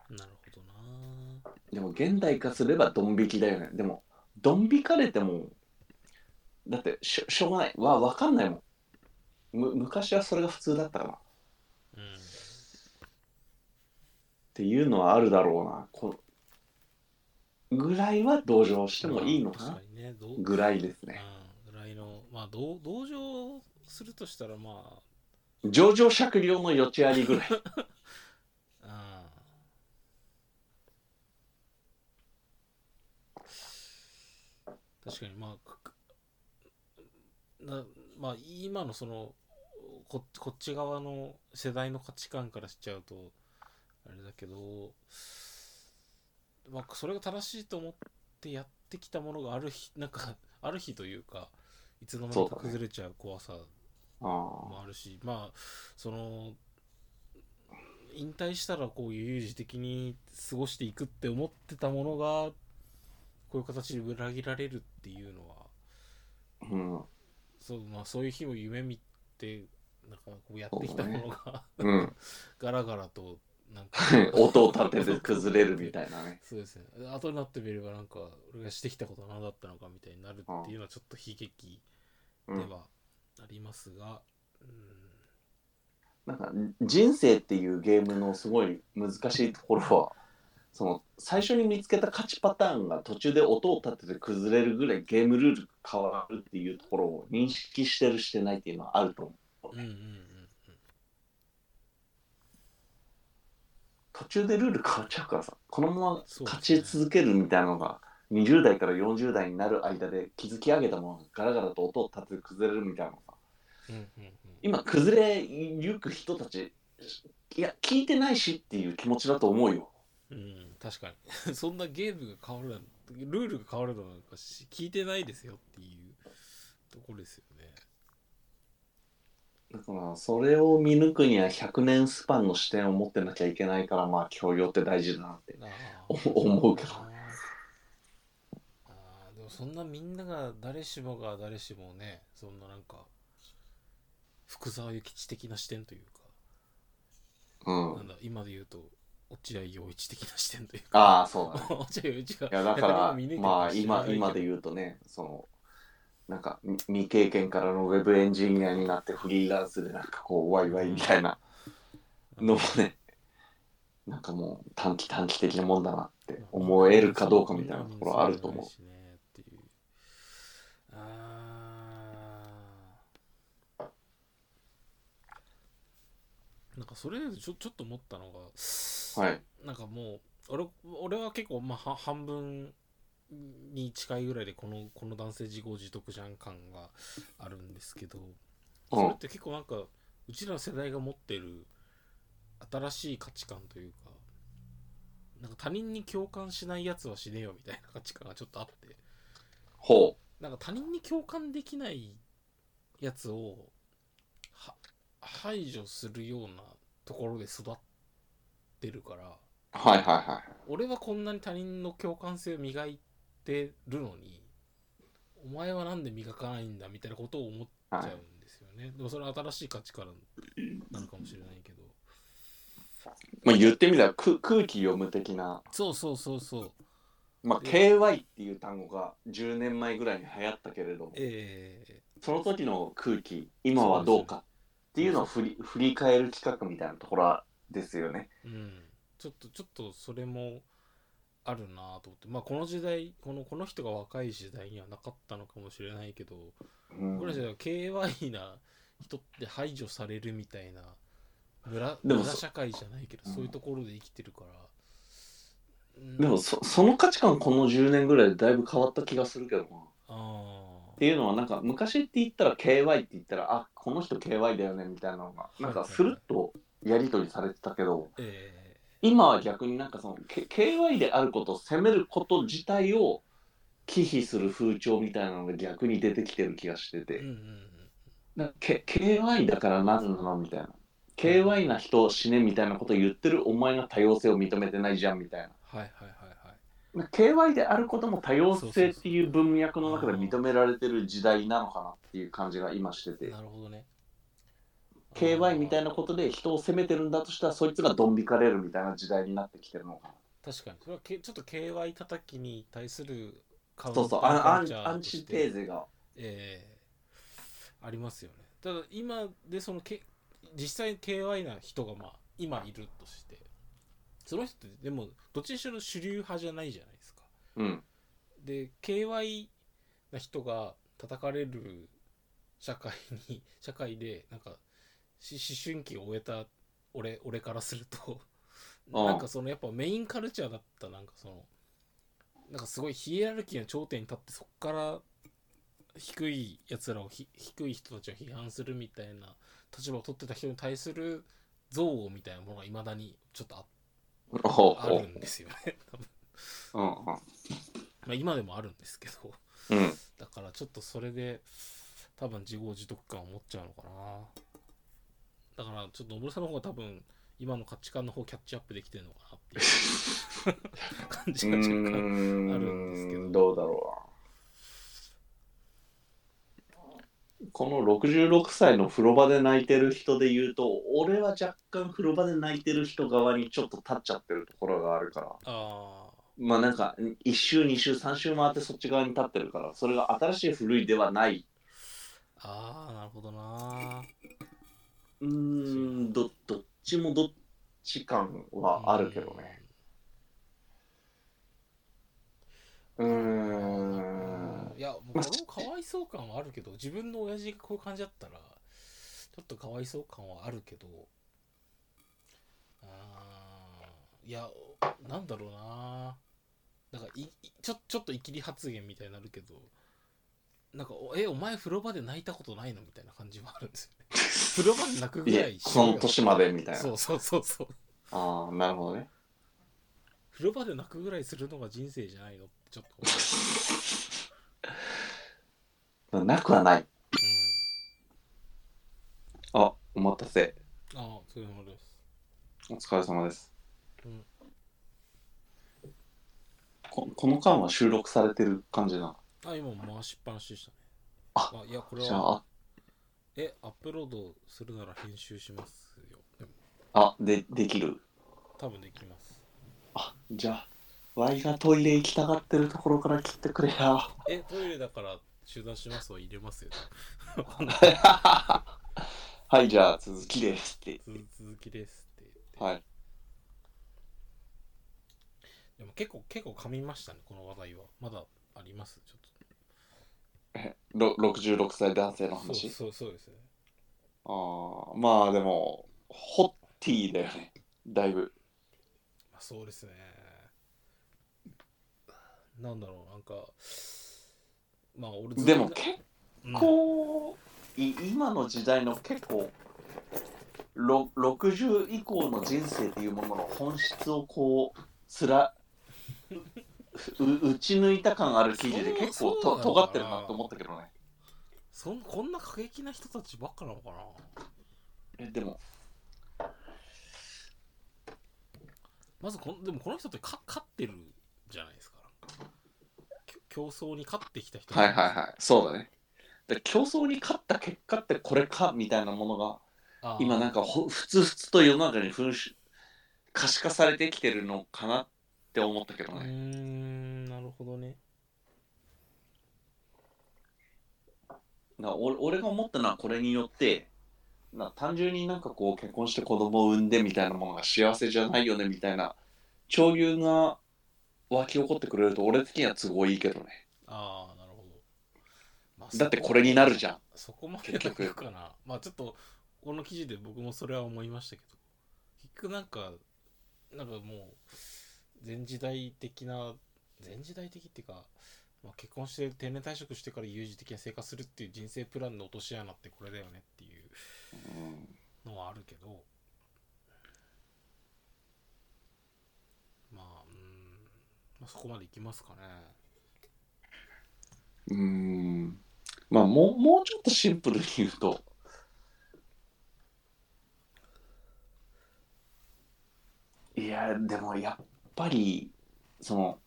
なるほどなでも現代化すればドン引きだよね。でもドン引かれてもだってしょしょうがない。わ分かんないもん。む昔はそれが普通だったからっうんていうのはあるだろうな。こぐらいは同情してもいいのかな。ねぐらいですね。うんぐらいのまあ同同情するとしたらまあ上場酌量の余地ありぐらい 確かにまあまあ今のそのここっち側の世代の価値観からしちゃうとあれだけど、まあ、それが正しいと思ってやってきたものがある日 なんかある日というかいつの間にか崩れちゃう怖さあもあるしまあその引退したらこういう有事的に過ごしていくって思ってたものがこういう形で裏切られるっていうのはあうん。そう,、まあ、そういう日を夢見てなんかこうやってきたものが、うん。ガラガラとなんか 音を立てて崩れるみたいなね。そうですね。後になってみればなんか俺がしてきたことは何だったのかみたいになるっていうのはちょっと悲劇うん。ではありますが、うん。なんか人生っていうゲームのすごい難しいところはその最初に見つけた勝ちパターンが途中で音を立てて崩れるぐらいゲームルール変わるっていうところを認識してるしてないっていうのはあると思う。うんうんうん途中でルール変わっちゃうからさこのまま勝ち続けるみたいなのが20代から40代になる間で築き上げたものがガラガラと音を立てて崩れるみたいなのが。うんうんうん今崩れゆく人たちいや聞いてないしっていう気持ちだと思うよ。うん、確かに。そんなゲームが変わるルールが変わるのなんかし聞いてないですよっていうところですよね。だからそれを見抜くには100年スパンの視点を持ってなきゃいけないからまあ教養って大事だなって思うけど。あーでもそんなみんなが誰しもが誰しもねそんななんか福沢諭吉的な視点というか、うん。なんだ今で言うと落合陽一的な視点というか。ああそうだね。落合陽一がいやだからまあ今今で言うとねそのなんかみ未経験からのウェブエンジニアになってフリーランスでなんかこうワイワイみたいなのもねなんかもう短期短期的なもんだなって思えるかどうかみたいなところあると思うあーなんかそれでちょちょっと思ったのがはい。なんかもう俺俺は結構まあは半分に近いぐらいでこのこの男性自業自得じゃん感があるんですけどそれって結構なんかうちらの世代が持ってる新しい価値観というかなんか他人に共感しないやつはしねえよみたいな価値観がちょっとあって。ほなんか他人に共感できないやつをは排除するようなところで育ってるからう。はいはいはい。俺はこんなに他人の共感性を磨いてるのにお前はなんで磨かないんだみたいなことを思っちゃうんですよね、でもそれは新しい価値観なのかもしれないけど。まあ言ってみたら空空気読む的な、そうそうそうそう。まあで KY っていう単語が10年前ぐらいに流行ったけれども、えその時の空気、今はどうかっていうのを振り振り返る企画みたいなところですよね。ーうん。ちょっとちょっとそれもあるなと思って。まあこの時代このこの人が若い時代にはなかったのかもしれないけどうん。これじゃ KY な人って排除されるみたいな村村社会じゃないけどそういうところで生きてるから、うんでもそその価値観この10年ぐらいでだいぶ変わった気がするけどな。あっていうのはなんか昔って言ったら KY って言ったらあこの人 KY だよねみたいなのがなんかスルッとやり取りされてたけど今は逆になんかその、K、KY であることを責めること自体を忌避する風潮みたいなのが逆に出てきてる気がしてて。ー、うんうん K、KY だからなぜなのみたいな。KY な人死ねみたいなことを言ってるお前が多様性を認めてないじゃんみたいな。はいはい KY であることも多様性っていう文脈の中で認められてる時代なのかなっていう感じが今してて。なるほどね。KY みたいななことで人を責めてるんだとしたらそいつがドン引かれるみたいな時代になってきてるのかな。確かに。それはけちょっと KY 叩きに対するカウンそうそう。アンアンチテーゼが。えーありますよね。ただ今でそのけ実際 KY な人がまあ今いるとしてその人ってでもどっちにしろ主流派じゃないじゃないですか。うん。で KY な人が叩かれる社会に 社会でなんかし思春期を終えた俺俺からすると。なんかそのやっぱメインカルチャーだったなんかそのなんかすごいヒエラルキーの頂点に立ってそこから低いやつらをひ低い人たちを批判するみたいな立場を取ってた人に対する憎悪みたいなものがいまだにちょっとああるんですよねまあ今でもあるんですけどうん。うんだからちょっとそれで多分自業自得感を持っちゃうのかな。だからちょっと野村さんの方が多分今の価値観の方キャッチアップできてるのかなっていう 感じが若干あるんですけど。どうだろうなこの66歳の風呂場で泣いてる人で言うと俺は若干風呂場で泣いてる人側にちょっと立っちゃってるところがあるから。あまあなんか1周2周3周回ってそっち側に立ってるからそれが新しい古いではない。ーあーなるほどな。うーんどどっちもどっち感はあるけどね。うーんいやもうかわいそう感はあるけど自分の親父がこういう感じだったらちょっとかわいそう感はあるけどあーいやなんだろうな。なんかいいちょちょっとイキリ発言みたいになるけどなんかおえお前風呂場で泣いたことないのみたいな感じはあるんですよね。風呂場で泣くぐらいしこの年までみたいな。そうそうそうそう。ああなるほどね。風呂場で泣くぐらいするのが人生じゃないのってちょっと なくはない。うん。あお待たせ。ああそういうものです。お疲れ様です、うん。ここの間は収録されてる感じなあ今回しっぱなしでしたね。あいやこれはえアップロードするなら編集しますよ。あでできる？多分できます。あじゃあワイがトイレ行きたがってるところから切ってくれやえトイレだから中断しますは入れますよ はい、じゃあ続きですって。続続きですって言って、はい。でも結構結構噛みましたねこの話題はまだあります？ちょっえろ66歳男性のとそう話そうそうですねああ、まあでも、ホッティーだよね。だいぶ。まあそうですねなんだろうなんかまあ俺でも結うん構、い今の時代の結構、ろ60以降の人生っていうものの本質をこう、つら、う打ち抜いた感ある記事で結構と尖ってるなと思ったけどね。そんこんな過激な人たちばっかなのかな。え、でも、まずこんでもこの人ってか勝ってるじゃないですか競争に勝ってきた人はいはいはい、そうだね。で競争に勝った結果ってこれかみたいなものが今なんかほふつふつと世の中に噴出可視化されてきてるのかなって思ったけどね。んなるほどねな俺俺が思ったのはこれによってな単純になんかこう結婚して子供を産んでみたいなものが幸せじゃないよねみたいな潮流が湧き起こってくれると俺的には都合いいけどね。ああなるほど、まあだってこれになるじゃん。そこまで結局。かな。まあちょっとこの記事で僕もそれは思いましたけど。結局なんかなんかもう前時代的な前時代的っていうか、まあ、結婚して定年退職してから有事的な生活するっていう人生プランの落とし穴ってこれだよねっていううんのはあるけどまあうん、まあ、そこまでいきますかね。うーん。まあもうもうちょっとシンプルに言うと。いやでもやっぱりその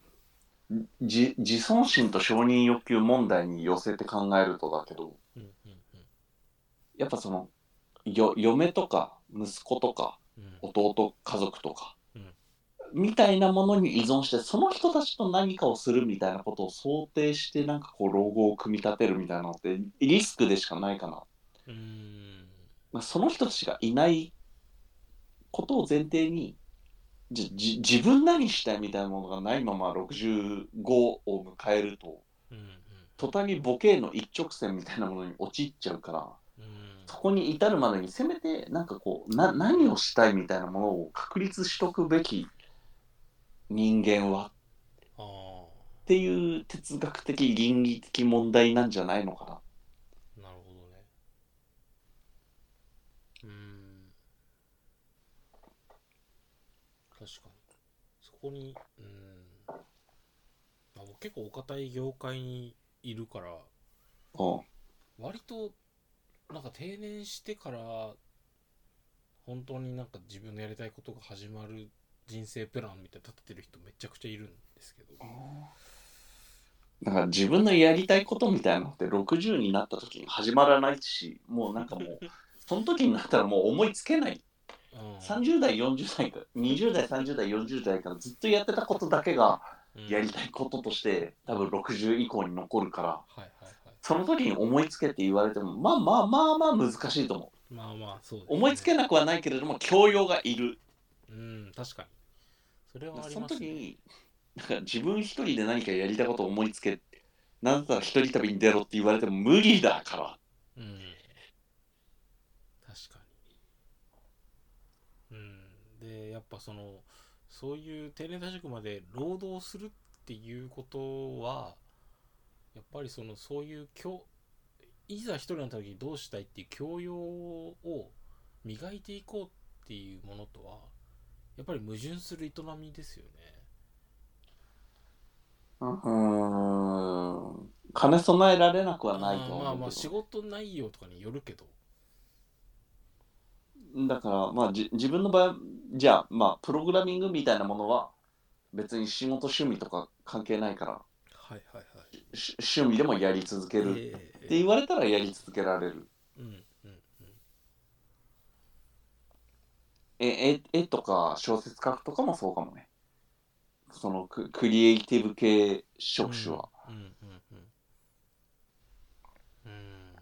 じ自尊心と承認欲求問題に寄せて考えるとだけどうんうんやっぱそのよ嫁とか息子とかうん。うん弟家族とか、うんみたいなものに依存してその人たちと何かをするみたいなことを想定してなんかこう老後を組み立てるみたいなのってリスクでしかないかな、うーん。まあ、その人たちがいないことを前提にじじ自分何したいみたいなものがないまま65を迎えるとうんうん。途端にボケの一直線みたいなものに陥っちゃうからうん。そこに至るまでにせめてなんかこうな何をしたいみたいなものを確立しとくべき人間はっていう哲学的倫理的問題なんじゃないのかな。なるほどね。うーん。確かに。そこに、うーん。まあ、僕結構お堅い業界にいるから、うん割と、なんか定年してから、本当になんか自分のやりたいことが始まる人生プランみたいな立ててる人めちゃくちゃいるんですけど。だから自分のやりたいことみたいなのって60になった時に始まらないしもうなんかもう その時になったらもう思いつけないうん30代40代か20代30代40代からずっとやってたことだけがうんやりたいこととして多分60以降に残るからはいはいはい。その時に思いつけって言われてもまあまあまあまあ難しいと思うまあまあ、そうです、ね。思いつけなくはないけれども教養がいるうん、確かに。それはありそのますね。時になんか自分一人で何かやりたいことを思いつけなんだったら一人旅に出ろって言われても無理だからうん。確かに。うん。で、やっぱその、そういう定年退職まで労働するっていうことは、やっぱりその、そういう教、いざ一人になった時にどうしたいっていう教養を磨いていこうっていうものとは、やっぱり矛盾する営みですよね。うーん兼ね備えられなくはないとあーまあまあ仕事内容とかによるけど。どだからまあじ自分の場合じゃあまあプログラミングみたいなものは別に仕事趣味とか関係ないからはいはいはい。し趣味でもやり続けるええって言われたらやり続けられるうん絵絵とか小説書くとかもそうかもね。そのククリエイティブ系職種は、うんうんうん。うん。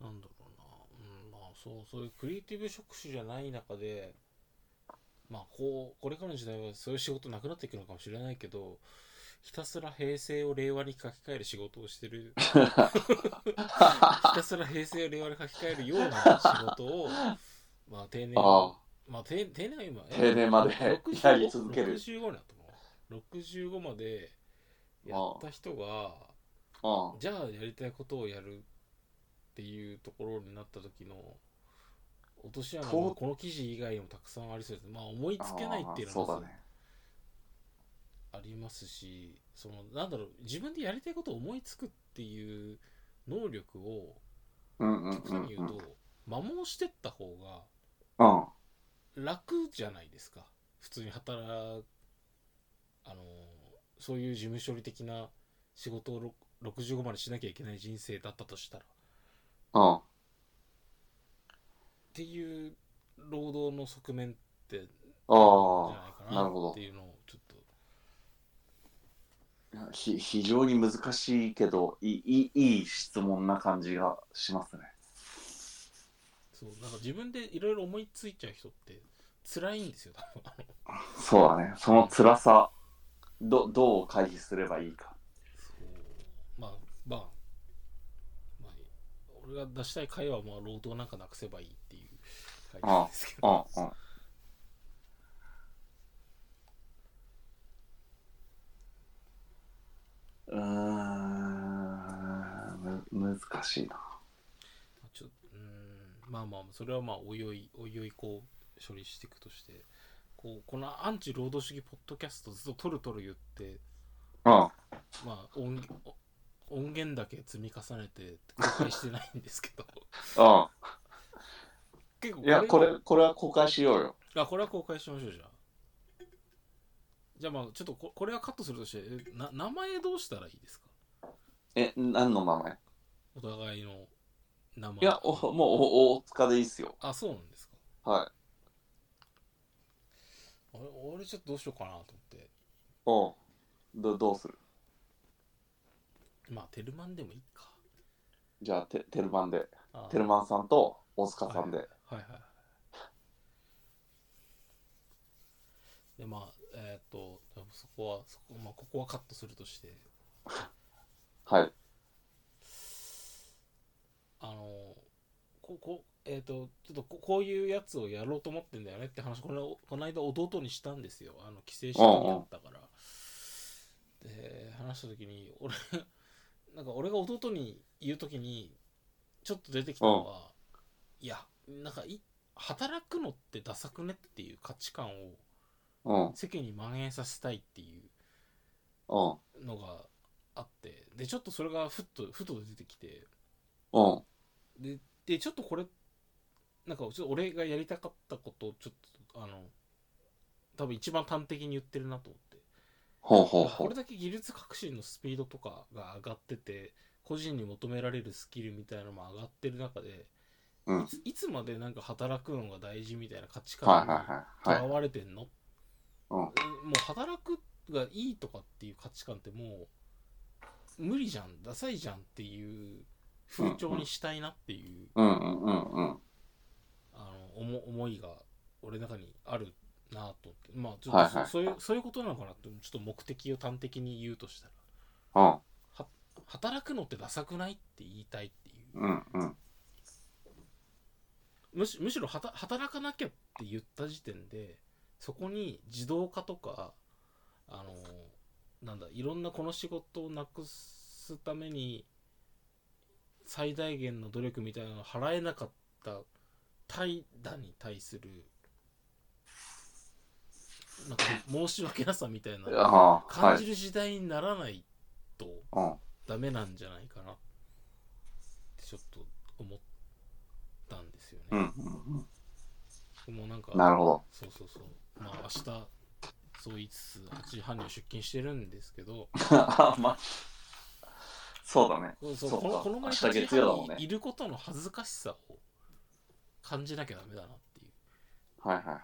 なんだろうな、うん、まあそうそういうクリエイティブ職種じゃない中でまあこうこれからの時代はそういう仕事なくなっていくのかもしれないけどひたすら平成を令和に書き換える仕事をしてる。ひたすら平成を令和に書き換えるような仕事をまあ定年あまあ定定年は今定年まで65やり続ける。65だと思う65までやった人がじゃあやりたいことをやるっていうところになった時の落とし穴この記事以外にもたくさんありそうですまあ思いつけないっていうのがあーそうだねありますしそのなんだろう自分でやりたいことを思いつくっていう能力をうんうん極端に言うと摩耗してった方うんが楽じゃないですか。普通に働あのそういう事務処理的な仕事をろ65までしなきゃいけない人生だったとしたら。うんっていう労働の側面ってじゃないあかなっていうのをひ非常に難しいけどいいいい質問な感じがしますね。そうなんか自分でいろいろ思いついちゃう人って辛いんですよ多分。そうだね。その辛さどどう回避すればいいか。そう。まあまあまあ俺が出したい会はまあ労働なんかなくせばいいっていう会なんですけうんどうんうーんむ難しいな。ちょうーんまあまあそれはまあおいおいおいおいこう処理していくとしてこうこのアンチ労働主義ポッドキャストずっと取る取る言ってうんまあ音音源だけ積み重ねて公開してないんですけど。う結構んいやこれこれは公開しようよ。あこれは公開しましょうじゃあじゃあまあちょっとここれはカットするとしてえな名前どうしたらいいですか？え何の名前？お互いの名前。いやおもうお大塚でいいっすよ。あそうなんですか？はい。あれ俺ちょっとどうしようかなとう思って。んどどうする？まあテルマンでもいいか。じゃあテテルマンで。あテルマンさんと大塚さんで、はいはいはい。でまあえーっとそこはそこ,、まあ、ここはカットするとして。はい。あのここえっ、とちょっとここういうやつをやろうと思ってんだよねって話。このこの間弟にしたんですよ。あの帰省した時あったから。で話した時に俺なんか俺が弟に言う時にちょっと出てきたのは、いやなんかい働くのってダサくねっていう価値観をうん。世間に蔓延させたいっていううん。のがあってでちょっとそれがふっとふと出てきてうん。ででちょっとこれなんかちょっと俺がやりたかったことをちょっとあの多分一番端的に言ってるなと思って。ほうほうほう。これだけ技術革新のスピードとかが上がってて個人に求められるスキルみたいなのも上がってる中で、うん。いついつまでなんか働くのが大事みたいな価値はい観にはいはい。はいわれてんの、うん。もう働くがいいとかっていう価値観ってもう無理じゃんダサいじゃんっていう風潮にしたいなっていう、思思いが俺の中にあるなとまあちょっとそ,、はいはい。そういうそういうことなのかなってちょっと目的を端的に言うとしたら。うん。働くのってダサくないって言いたいっていう。うんうん。むしむしろはた働かなきゃって言った時点でそこに自動化とかあのなんだいろんなこの仕事をなくすために最大限の努力みたいなのを払えなかった怠惰に対するなんか申し訳なさみたいな感い。じる時代にならないとうん。ダメなんじゃないかなってちょっと思ったんですよね。うんうんもうなんかうんなるほど。そうそうそうまあ明日そう言いつつ8時半には出勤してるんですけど。あ まあそうだね。そうそうこのこの前明日8時半にいることの恥ずかしさを感じなきゃダメだなっていう。はいはいはい。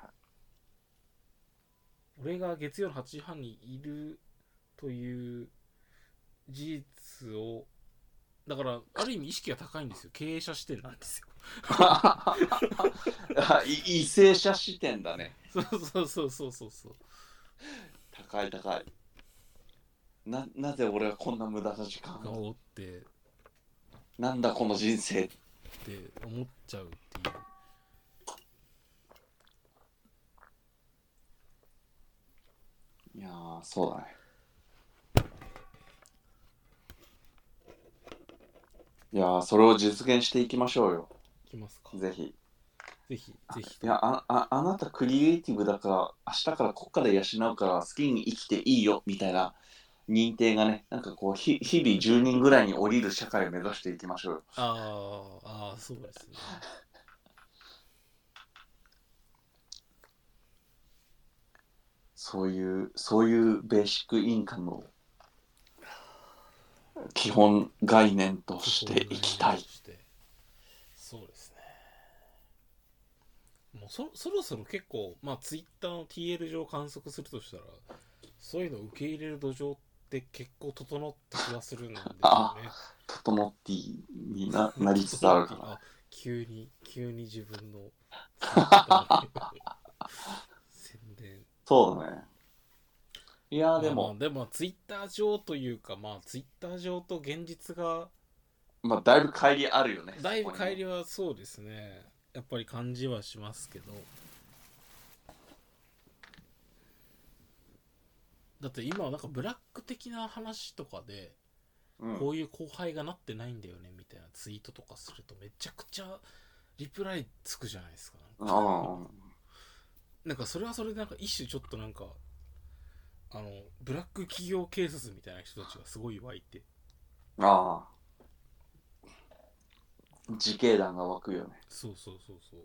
俺が月曜の8時半にいるという事実をだからある意味意識が高いんですよ。経営者視点なんですよ。い異性者視点だねそうそうそうそうそうそう高い高いななぜ俺はこんな無駄な時間をってなんだこの人生って思っちゃうっていういやーそうだねいやーそれを実現していきましょうよきますか。ぜひ。ぜひぜひ。いやあああなたクリエイティブだから明日から国家で養うから好きに生きていいよみたいな認定がねなんかこうひ日々10人ぐらいに降りる社会を目指していきましょうよ。あーあーそうですね。そういうそういうベーシックインカムを基本概念としていきたいしてそうですねもうそそろそろ結構まあツイッターの TL 上観測するとしたらそういうのを受け入れる土壌って結構整った気がするんですよね。あトノッティにななりつつあるから。あ急に急に自分の宣伝 そうだね。いやーでまあも、でもツイッター上というかまあツイッター上と現実がまあだいぶ乖離あるよねだいぶ乖離離はそうですねやっぱり感じはしますけど。だって今はなんかブラック的な話とかでうん。こういう後輩がなってないんだよねみたいなツイートとかするとめちゃくちゃリプライつくじゃないですか。なんかあ。なんかそれはそれでなんか一種ちょっとなんかあのブラック企業警察みたいな人たちがすごい湧いて。あああ自警団が湧くよね。そうそうそうそう。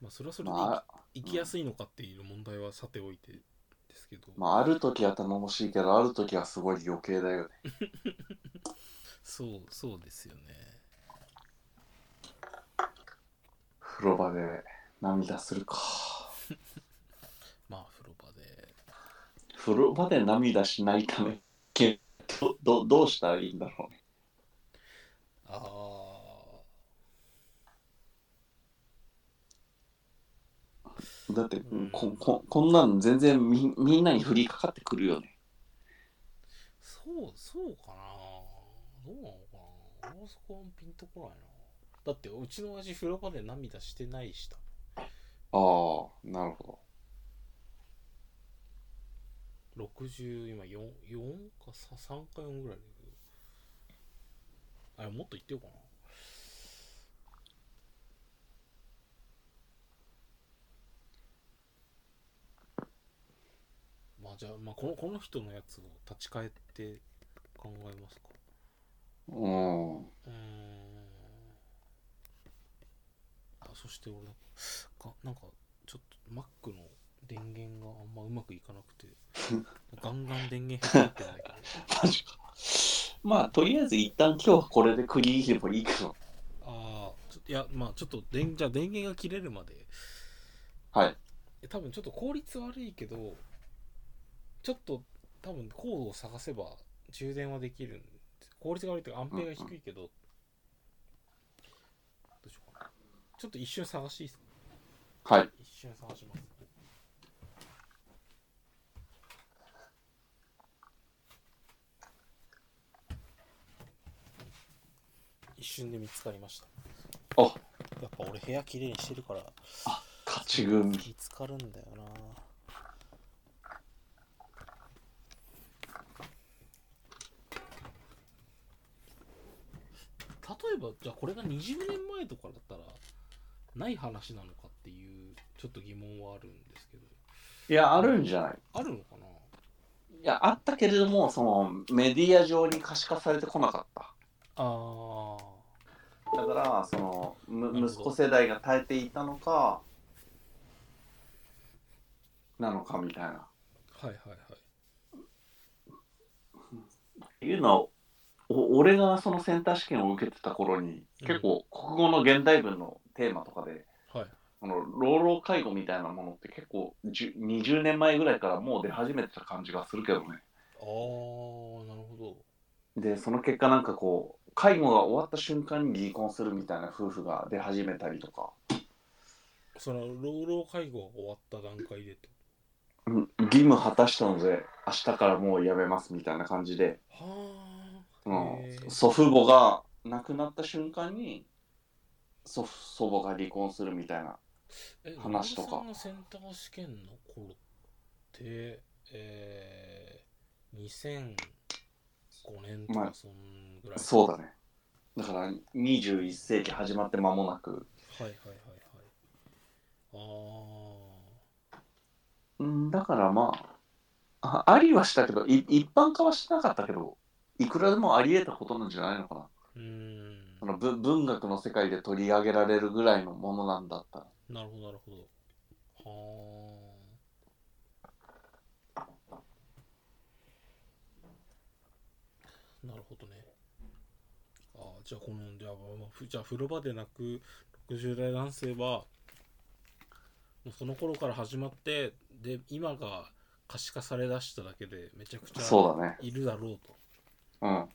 まあそれはそれで生き,、まあ生きやすいのかっていう問題はさておいてですけど、まあある時は頼もしいけどある時はすごい余計だよね。そうそうですよね。風呂場で涙するか。まあ風呂場で。風呂場で涙しないためけどどどうしたらいいんだろう？ねあだって、うん。こここんなの全然みみんなに降りかかってくるよね。そうそうかな。どうなのかな。俺はそこはピンとこないな。だってうちの親父風呂場で涙してないしたああなるほ60今 4, 4かさ3か4ぐらいだけど。あれもっと言ってようかなまあじゃあ、まあ、このこの人のやつを立ち返って考えますか。どうん。うーん。あそして俺かなんかちょっと Mac の電源があんまうまくいかなくて ガンガン電源入ってないかまあとりあえず一旦今日はこれで区切ればいいけど。ああちょっといやまあちょっと電じゃあ電源が切れるまで。はい。え多分ちょっと効率悪いけどちょっと多分コードを探せば充電はできるんです。効率が悪いというかアンペアが低いけど、どうしようかな。ちょっと一瞬探していいですか？はい。一瞬探します一瞬で見つかりました。あ。やっぱ俺部屋きれいにしてるから勝ち組。見つかるんだよな。例えばじゃあこれが20年前とかだったらない話なのかっていうちょっと疑問はあるんですけど。いやあるんじゃない？あるのかな？いやあったけれどもそのメディア上に可視化されてこなかったあだからそのむ息子世代が耐えていたのかなのかみたいな。あはいはいはい。っていうのはお俺がそのセンター試験を受けてた頃に、うん。結構国語の現代文のテーマとかではい。あの老老介護みたいなものって結構10 20年前ぐらいからもう出始めてた感じがするけどね。あーなるほでその結果なんかこう介護が終わった瞬間に離婚するみたいな夫婦が出始めたりとか。どその老老介護が終わった段階でってうん義務果たしたので明日からもう辞めますみたいな感じで、はうあん、祖父母が亡くなった瞬間に祖父祖母が離婚するみたいなえ話とか。センター試験の頃ってえー、2005年とまあかそんぐらい、そうだね。だから21世紀始まって間もなく。はいはいはいはい。あうんだからまああありはしたけどい一般化はしなかったけどいくらでもあり得たことなんじゃないのかな。ーうーん。その文文学の世界で取り上げられるぐらいのものなんだったら。なるほどなるほど。はあなるほどねああじゃあこのじゃあ,、まあ、ふじゃあ風呂場で泣く60代男性はもうその頃から始まってで今が可視化されだしただけでめちゃくちゃそうだね。いるだろうと。うん。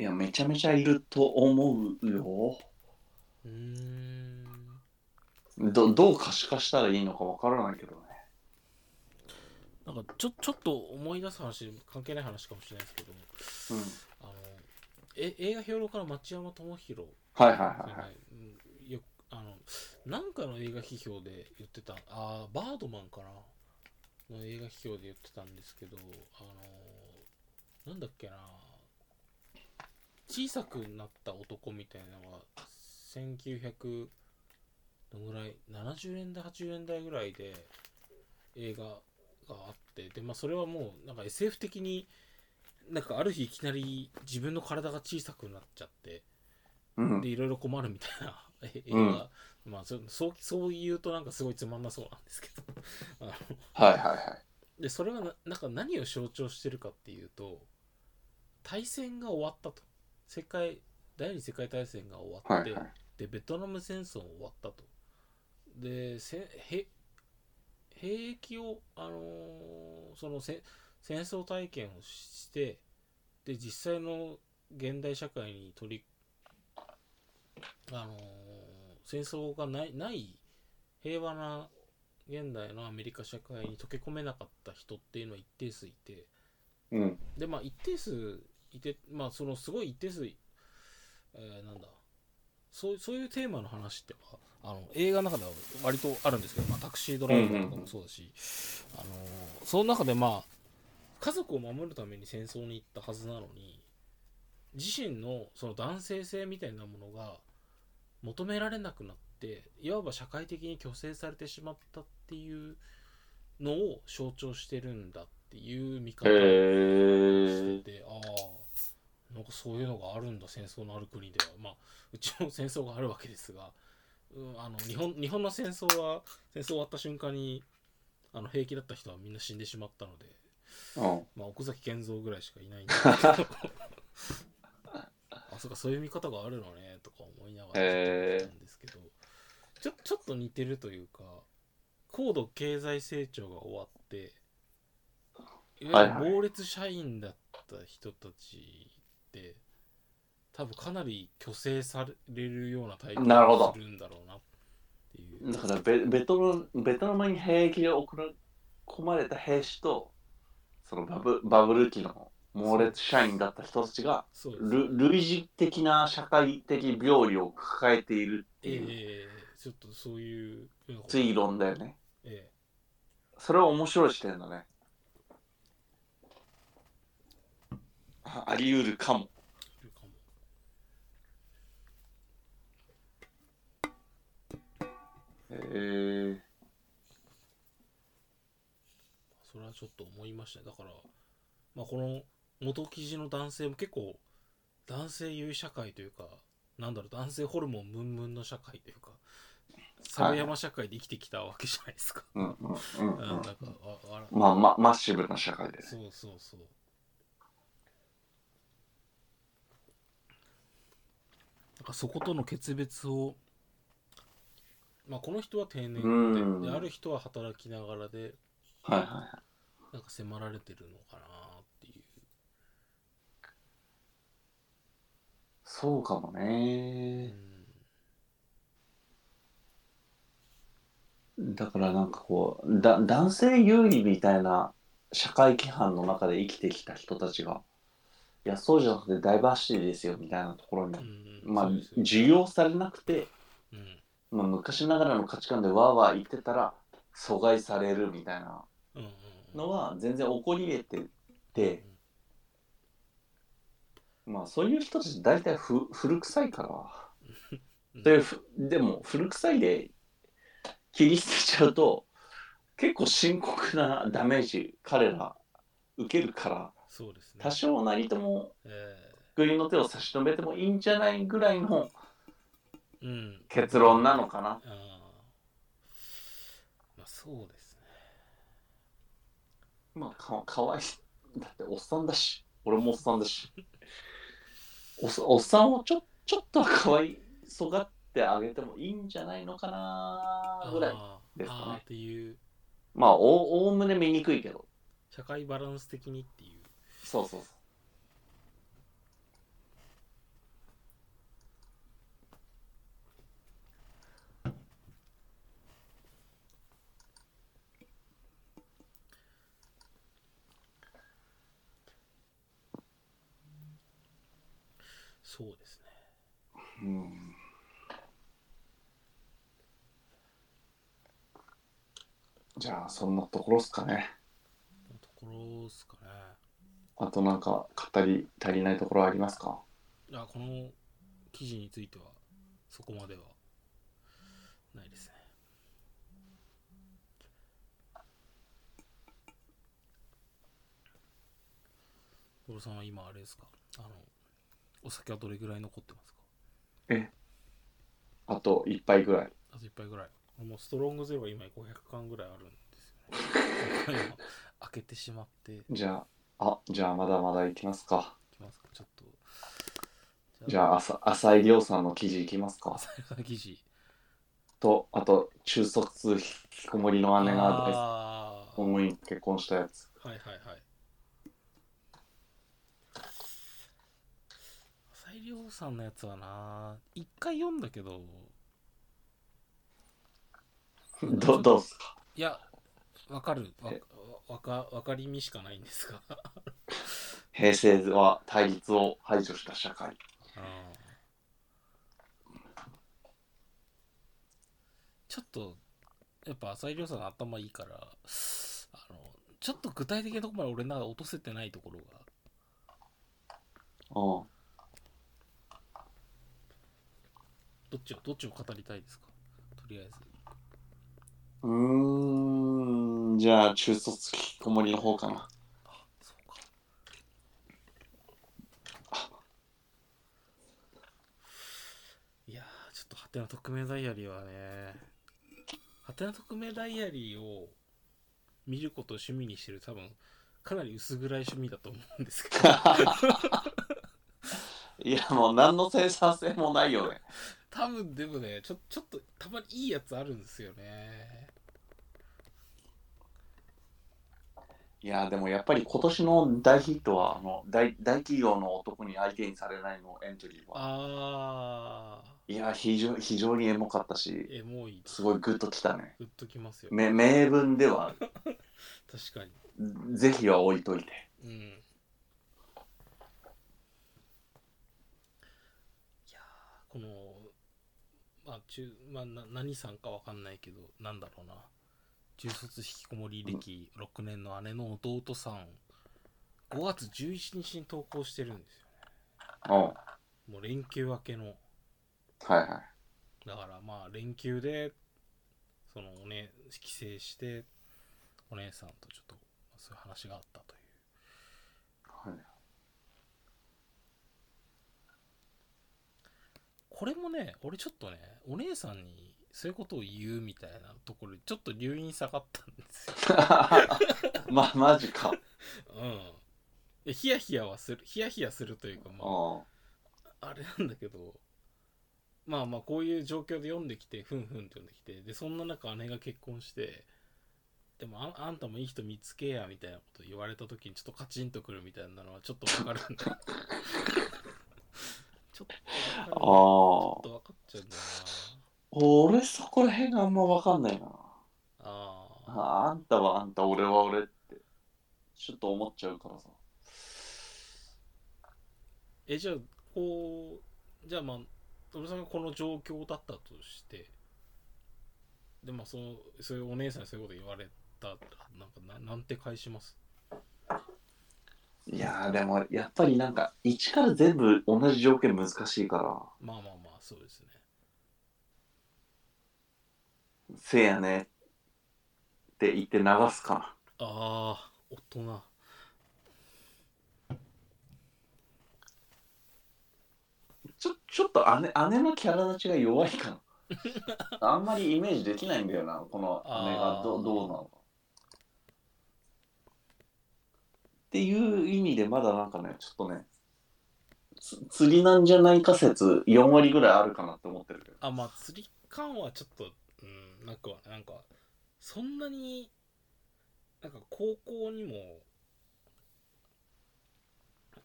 いやめちゃめちゃいると思うよ。うーん。どどう可視化したらいいのかわからないけどね。なんかちょちょっと思い出す話関係ない話かもしれないですけどうんえ映画評論家の町山智博はいはいはいはい。うんよあのなんかの映画批評で言ってたあーバードマンかな？の映画批評で言ってたんですけどあのなんだっけな？小さくなった男みたいなのが1900どのぐらい？70年代80年代ぐらいで映画があってでまあそれはもうなんか SF 的になんかある日いきなり自分の体が小さくなっちゃってうん。でいろいろ困るみたいな え映画、うんまあそそうそう言うとなんかすごいつまんなそうなんですけど。はいはいはい。でそれがななんか何を象徴してるかっていうと大戦が終わったと。世界第二次世界大戦が終わって、はいはい。でベトナム戦争終わったと。でせへ兵役を、あのーそのせ戦争体験をしてで実際の現代社会に取りあのー戦争がないない平和な現代のアメリカ社会に溶け込めなかった人っていうのは一定数いてうん。でまあ一定数いてまあそのすごい一定数、えーなんだそうそういうテーマの話ってあの映画の中では割とあるんですけど、まあ、タクシードライバーとかもそうだし、あのその中でまあ家族を守るために戦争に行ったはずなのに自身のその男性性みたいなものが求められなくなっていわば社会的に虚勢されてしまったっていうのを象徴してるんだっていう見方をしててああなんかそういうのがあるんだ戦争のある国では。まあうちも戦争があるわけですが、うん、あの日本日本の戦争は戦争終わった瞬間にあの平気だった人はみんな死んでしまったので、うんまあ、奥崎健三ぐらいしかいないんですけど。あそうかそういう見方があるのねとか思いながら見てたんですけど。ちょちょっと似てるというか高度経済成長が終わっていわゆるはいはい。猛烈社員だった人たちって多分かなり虚勢されるような体験なるほど。をするんだろうなっていう。だからベベトナベトナムに兵役で送ら込まれた兵士とそのバブバブル期の猛烈社員だった人たちが類似的な社会的病理を抱えているってえいうえちょっとそういう推論だよね。えそれは面白い視点だね。ああり得るかも。えいるかもへえそれはちょっと思いましたね。だから、まあ、この元記事の男性も結構男性優位社会というかなんだろう男性ホルモンムンムンの社会というか猿山社会で生きてきたわけじゃないですか、うんうんうんうん、うんなんかああら。まあ、ま、マッシブな社会で。そうそうそう。なんかそことの決別をまあこの人は定年うん。でである人は働きながらではいはい。なんか迫られてるのかなっていう。そうかもうね。ん。だからなんかこう、だ男性有利みたいな社会規範の中で生きてきた人たちが、いや、そうじゃなくてダイバーシティですよみたいなところに、うん。まあ授業されなくて、うん。まあ、昔ながらの価値観でわーわー言ってたら、阻害されるみたいなうんうんのは全然起こり得てて、まあそういう人たち大体ふ古臭いから、うん。そういうふでも古臭いで切り捨てちゃうと結構深刻なダメージ彼ら受けるから。そうですね。多少なりともえ国の手を差し伸べてもいいんじゃないぐらいの結論なのかな。あー。まあそうですねまあかかわいい。だっておっさんだし俺もおっさんだしおっおっさんをちょちょっとはかわいそがってあげてもいいんじゃないのかなぐらい。ですかねっていうまあおおおむね見にくいけど社会バランス的にっていうそうそうそう。そうですね。うん。じゃあそんなところっすかね。ところですかね。あとなんか語り足りないところありますか？あこの記事についてはそこまではないですね。ゴロさんは今あれですか？あのお酒はどれぐらい残ってますか？えあと一杯ぐらい。あと1杯ぐらい。もうストロングゼロは今500缶ぐらいあるんですよね。今開けてしまって。いじゃあ、あ、じゃあまだまだいきますか。きますか？ちょっと。じゃあ、朝浅井亮さんの記事いきますか。朝日記事。と、あと、中卒引きこもりの姉があー。思い結婚したやつ。はいはいはいさんのやつはな一回読んだけど。どどうっすか？いやわかる。わえ？わかわかりみしかないんですが。平成は対立を排除した社会。ちょっとやっぱ浅井亮さんの頭いいからあのちょっと具体的なところまで俺の中で落とせてないところが。うん。どっちをどっちを語りたいですか？とりあえず。うーん、じゃあ、中卒引きこもりの方かな。あそうか。いやーちょっとハテナ匿名ダイアリーはねハテナ匿名ダイアリーを見ることを趣味にしてる多分かなり薄暗い趣味だと思うんですけど いや、もう何の生産性もないよね。多分でもねちょちょっとたまにいいやつあるんですよねいや、でもやっぱり今年の大ヒットは、あの大大企業の男に相手にされないのエントリーは。あいや、非常非常にエモかったし、ーエモいすごいグッときたね。グッときますよめ名文では、確かにぜひは置いといて。うんいやーこのまあ中まあな何さんかわかんないけどなんだろうな。中卒引きこもり歴6年の姉の弟さん。5月11日に投稿してるんですようん。はもう連休明けの。いはい。だからまあ連休でそのおね帰省してお姉さんとちょっとまあそういう話があったという。はい、これもね俺ちょっとねお姉さんにそういうことを言うみたいなところでちょっと留飲下がったんですよ ま、マジか。うんでヒヤヒヤはするヒヤヒヤするというかまうん。ああれなんだけどまあまあこういう状況で読んできてふんふんって読んできてでそんな中姉が結婚してでもああんたもいい人見つけやみたいなこと言われた時にちょっとカチンとくるみたいなのはちょっとわかるんだ ちょっとあっとわかっちゃうんだよ俺そこら辺があんま分かんないな。なああああんたはあんた、俺は俺って、ちょっと思っちゃうからさ。えじゃあこうじゃあまあ俺さんがこの状況だったとしてでまあそのそういうお姉さんにそういうこと言われたらなんかななんて返します？いやーでもやっぱりなんか一から全部同じ条件難しいから。まあまあまあそうですね。せやねって言って流すか。ああ大人。なちょちょっと姉姉のキャラ立ちが弱いかな あんまりイメージできないんだよなこの姉がどどうなのかっていう意味でまだなんかねちょっとねつ釣りなんじゃないか説4割ぐらいあるかなって思ってるけど。あまあ釣り感はちょっとうんなくはなんかそんなになんか高校にも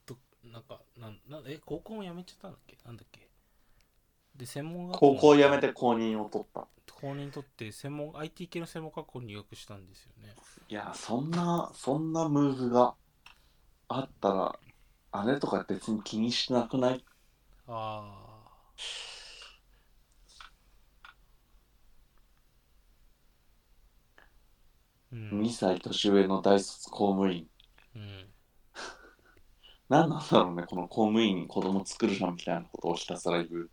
となんかなんなんえ高校も辞めちゃったんだっけ？なんだっけ？で専門学校高校辞めて公認を取った。公認取って専門 IT 系の専門学校に入学したんですよね。いやそんなそんなムーブがあったら姉とか別に気にしなくない？ああうん。2歳年上の大卒公務員。うん。何なんだろうねこの公務員に子供作るなみたいなことをひたすら言う。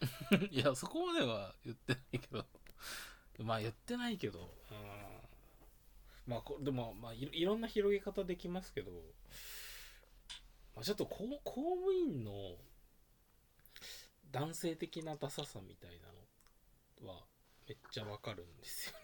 いやそこまでは言ってないけど。まあ言ってないけど、うん、まあこでも、まあ、いろいろんな広げ方できますけど、まあ、ちょっと公公務員の男性的なダサさみたいなのはめっちゃわかるんですよね。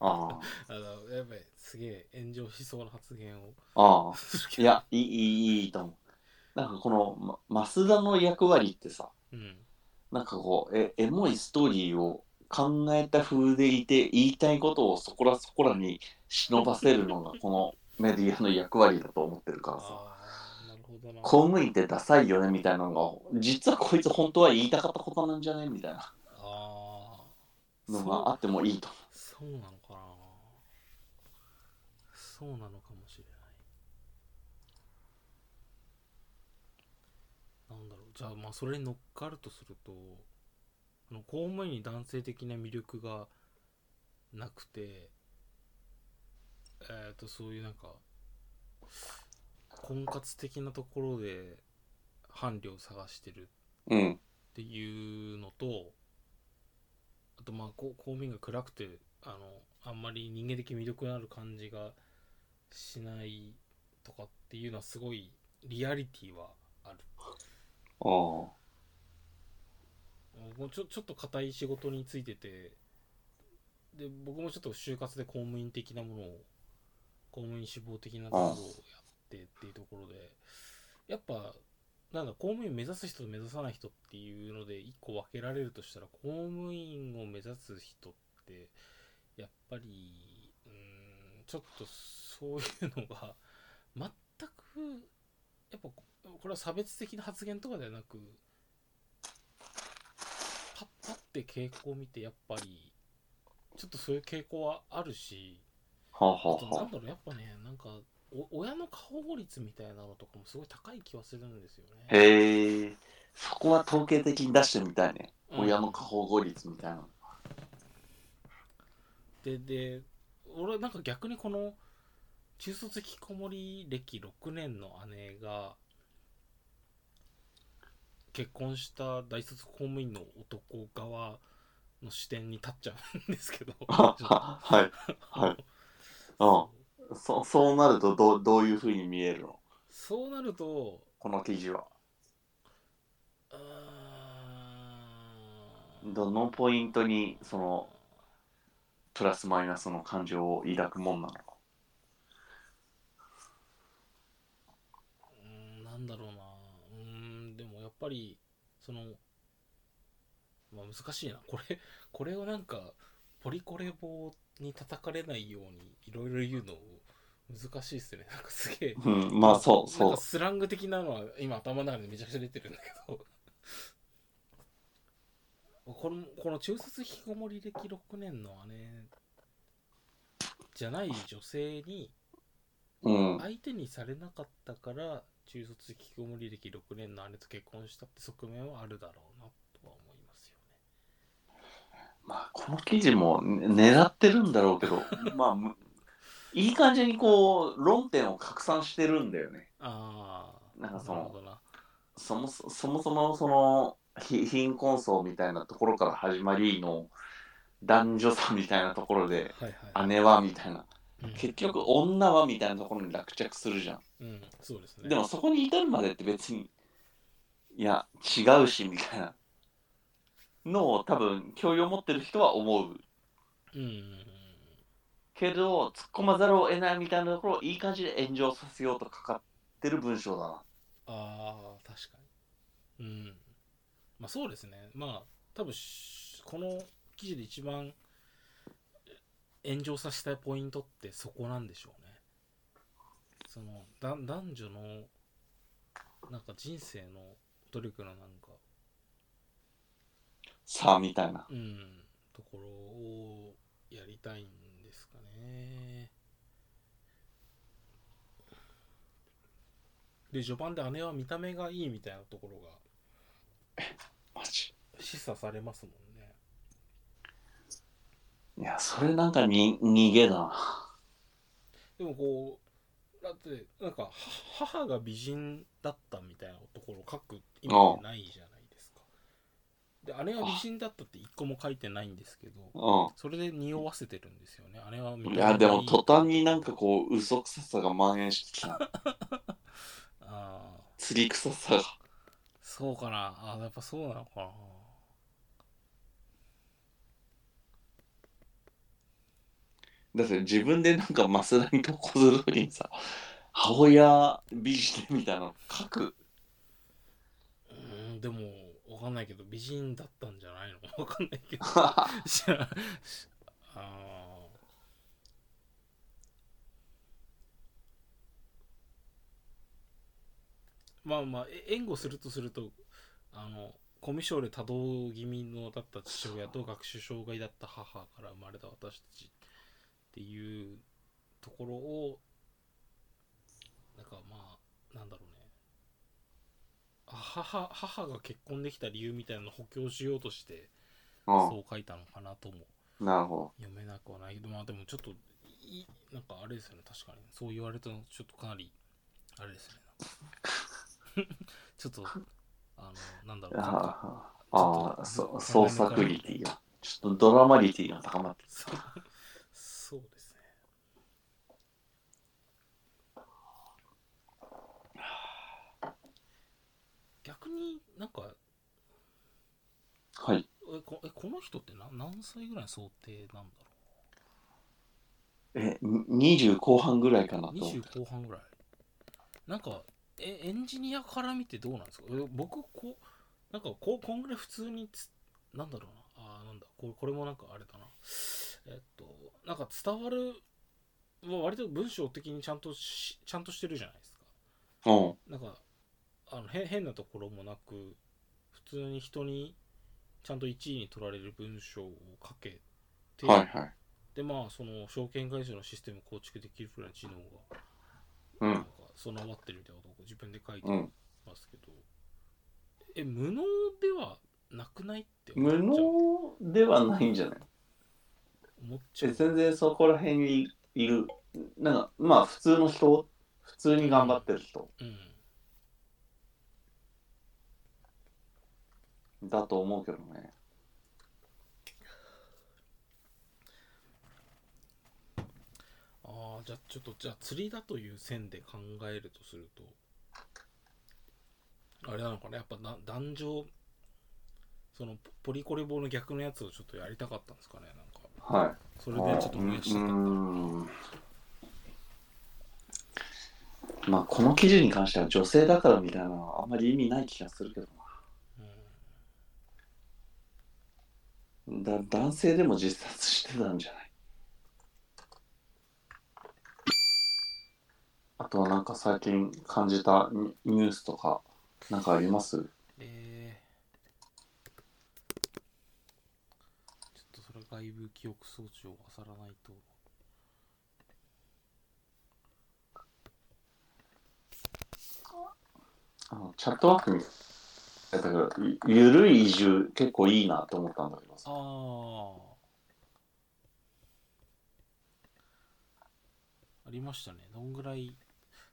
あ あのやっぱりすげえ炎上しそうな発言を。ああ いやいいいいいいと思う。なんかこの、ま、増田の役割ってさうん。なんかこうえエモいストーリーを考えた風でいて言いたいことをそこらそこらに忍ばせるのがこのメディアの役割だと思ってるからさ。公務員ってダサいよねみたいな。のが実はこいつ本当は言いたかったことなんじゃねみたいな。のがあってもいいと。そうなのかな。そうなのかもしれない。なんだろう。じゃあまあそれに乗っかるとするとあの公務員に男性的な魅力がなくてえっ、とそういうなんか婚活的なところで伴侶を探してるうん。っていうのとあとまあ公務員が暗くてあのあんまり人間的魅力のある感じがしないとかっていうのはすごいリアリティはある。ああもうちょちょっと硬い仕事についててで僕もちょっと就活で公務員的なものを公務員志望的なところをやってっていうところでやっぱなんだ公務員目指す人と目指さない人っていうので一個分けられるとしたら公務員を目指す人ってやっぱりうーんちょっとそういうのが全くやっぱここれは差別的な発言とかではなくパッパって傾向を見てやっぱりちょっとそういう傾向はあるしはあはあはなんだろうやっぱねなんかお親の過保護率みたいなのとかもすごい高い気はするんですよね。あへえ。そこは統計的に出してみたいね、うん。親の過保護率みたいなでで俺はなんか逆にこの中卒引きこもり歴6年の姉が結婚した大卒公務員の男側の視点に立っちゃうんですけど。は はい。はい。う。んそそうなるとどうどういうふうに見えるの？そうなるとこの記事は。どのポイントにそのプラスマイナスの感情を抱くもんなのか。うーんなんだろうなぱりそのまあ難しいなこれこれをなんかポリコレ棒に叩かれないようにいろいろ言うの難しいっすねなんかすげえうん、まあそうそうか。スラング的なのは今頭の中でめちゃくちゃ出てるんだけどこのこの中卒引きこもり歴6年の姉じゃない女性にうん。相手にされなかったから中卒引きこもり歴6年の姉と結婚したって側面はあるだろうなとは思いますよね。まあこの記事もね狙ってるんだろうけど、まあむいい感じにこう論点を拡散してるんだよね。ああなんかそのそもそそもそもそのひ貧困層みたいなところから始まりの男女差みたいなところではいはい、姉はみたいな。うん結局女はみたいなところに落着するじゃん。うん、そうですね。でもそこに至るまでって別にいや違うしみたいなのを多分教養を持ってる人は思う。うんけど突っ込まざるを得ないみたいなところをいい感じで炎上させようとかかってる文章だな。ああ確かに。うん。まあそうですね。まあ多分しこの記事で一番炎上させたいポイントってそこなんでしょうね。そのだ男女のなんか人生の努力のなんか。さあみたいな。うん。ところをやりたいんですかね。で序盤で姉は見た目がいいみたいなところがマジ？示唆されますもんねいや、それなんかに逃げだな。でもこうだってなんかは母が美人だったみたいなところを書く意味ないじゃないですか。で姉は美人だったって一個も書いてないんですけどうそれで匂わせてるんですよね。姉は見い。や、でもい途端になんかこう、嘘くささが蔓延してきた。ああ。釣り臭さが。そうかな。あやっぱそうなのかなだって自分でなんかマスダに投稿すにさ、母親美人みたいなの書く。うーんでもわかんないけど美人だったんじゃないの？わかんないけど。知 らあー。まあまあえ援護するとするとあのコミュ障で多動気味のだった父親と学習障害だった母から生まれた私たちっていうところをなんかまあなんだろうね。あ母母が結婚できた理由みたいなのを補強しようとしてうそう書いたのかなともん。なるほ読めなくはない。けどまあでもちょっといなんかあれですよね。確かに。そう言われたのちょっとかなりあれですよね。ちょっとあのなんだろど。うなああ、ああ、そ創作リティが。ちょっとドラマリティが高まってそうそうですね逆になんかはい。えこえこの人って何何歳ぐらいの想定なんだろえ、に20後半ぐらいかなうと思って。20後半ぐらいな。んかえエンジニアから見てどうなんですか？え僕こうなんかこうこんぐらい普通につなんだろうな。あーなんだ。これこれもなんかあれだな。えっとなんか伝わるまあ割と文章的にちゃんとしちゃんとしてるじゃないですか。うん。なんかあのへ変なところもなく普通に人にちゃんと1位に取られる文章を書けて、はいはい。でまあその証券会社のシステムを構築できるくらいの知能がうん。備わってるみたいなことを自分で書いてうん。ますけど、え無能ではなくないって思無能ではないんじゃない？思っちゃうえ全然そこら辺にいる。なんか、まあ普通の人、普通に頑張ってる人うんだと思うけどね。ああじゃあちょっとじゃあ釣りだという線で考えるとするとあれなのかなやっぱな男女そのポポリコレ棒の逆のやつをちょっとやりたかったんですかねなんかはい。それでちょっと増やしちゃったまあこの記事に関しては女性だからみたいなのはあんまり意味ない気がするけどな。うんだ男性でも自殺してたんじゃない？あとはなんか最近感じたニニュースとかなんかあります？えー、ちょっとそれ外部記憶装置を漁らないと。あのチャットワークみたいだからゆゆるい移住結構いいなと思ったんだけどさ。ああありましたね。どんぐらい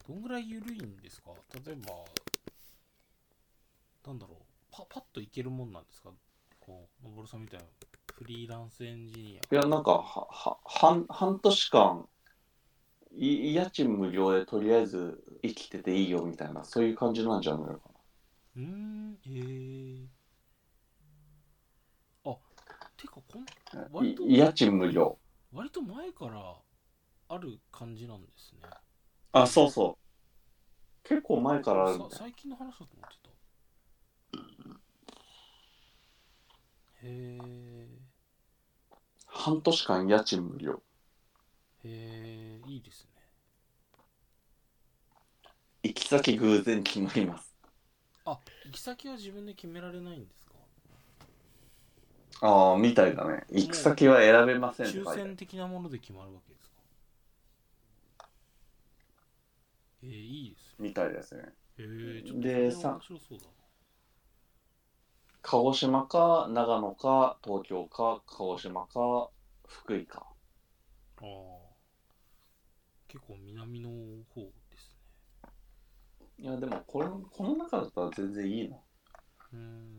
どんぐらい緩いんですか？例えばなんだろう。パパッといけるもんなんですか？こうのぼるさんみたいなフリーランスエンジニいやなんかはは半半年間い家賃無料でとりあえず生きてていいよみたいなそういう感じなんじゃないのかな。アうーんえー、あてかこん割とい家賃無料。割と前からある感じなんですね。あそうそう。結構前からあるんだよ。さ最近の話だと思ってた。へえ半年間家賃無料。へえいいですね。行き先偶然決まりますあ行き先は自分で決められないんですか？ああみたいだね。行く先は選べませんって書いて。ある抽選的なもので決まるわけですか？えー、いいですね。みたいですね。へえちょっとでそれはさ面白そうだな。鹿児島か長野か東京か鹿児島か福井か。ああ結構南の方いやでもこれこの中だったら全然いいな。うーん。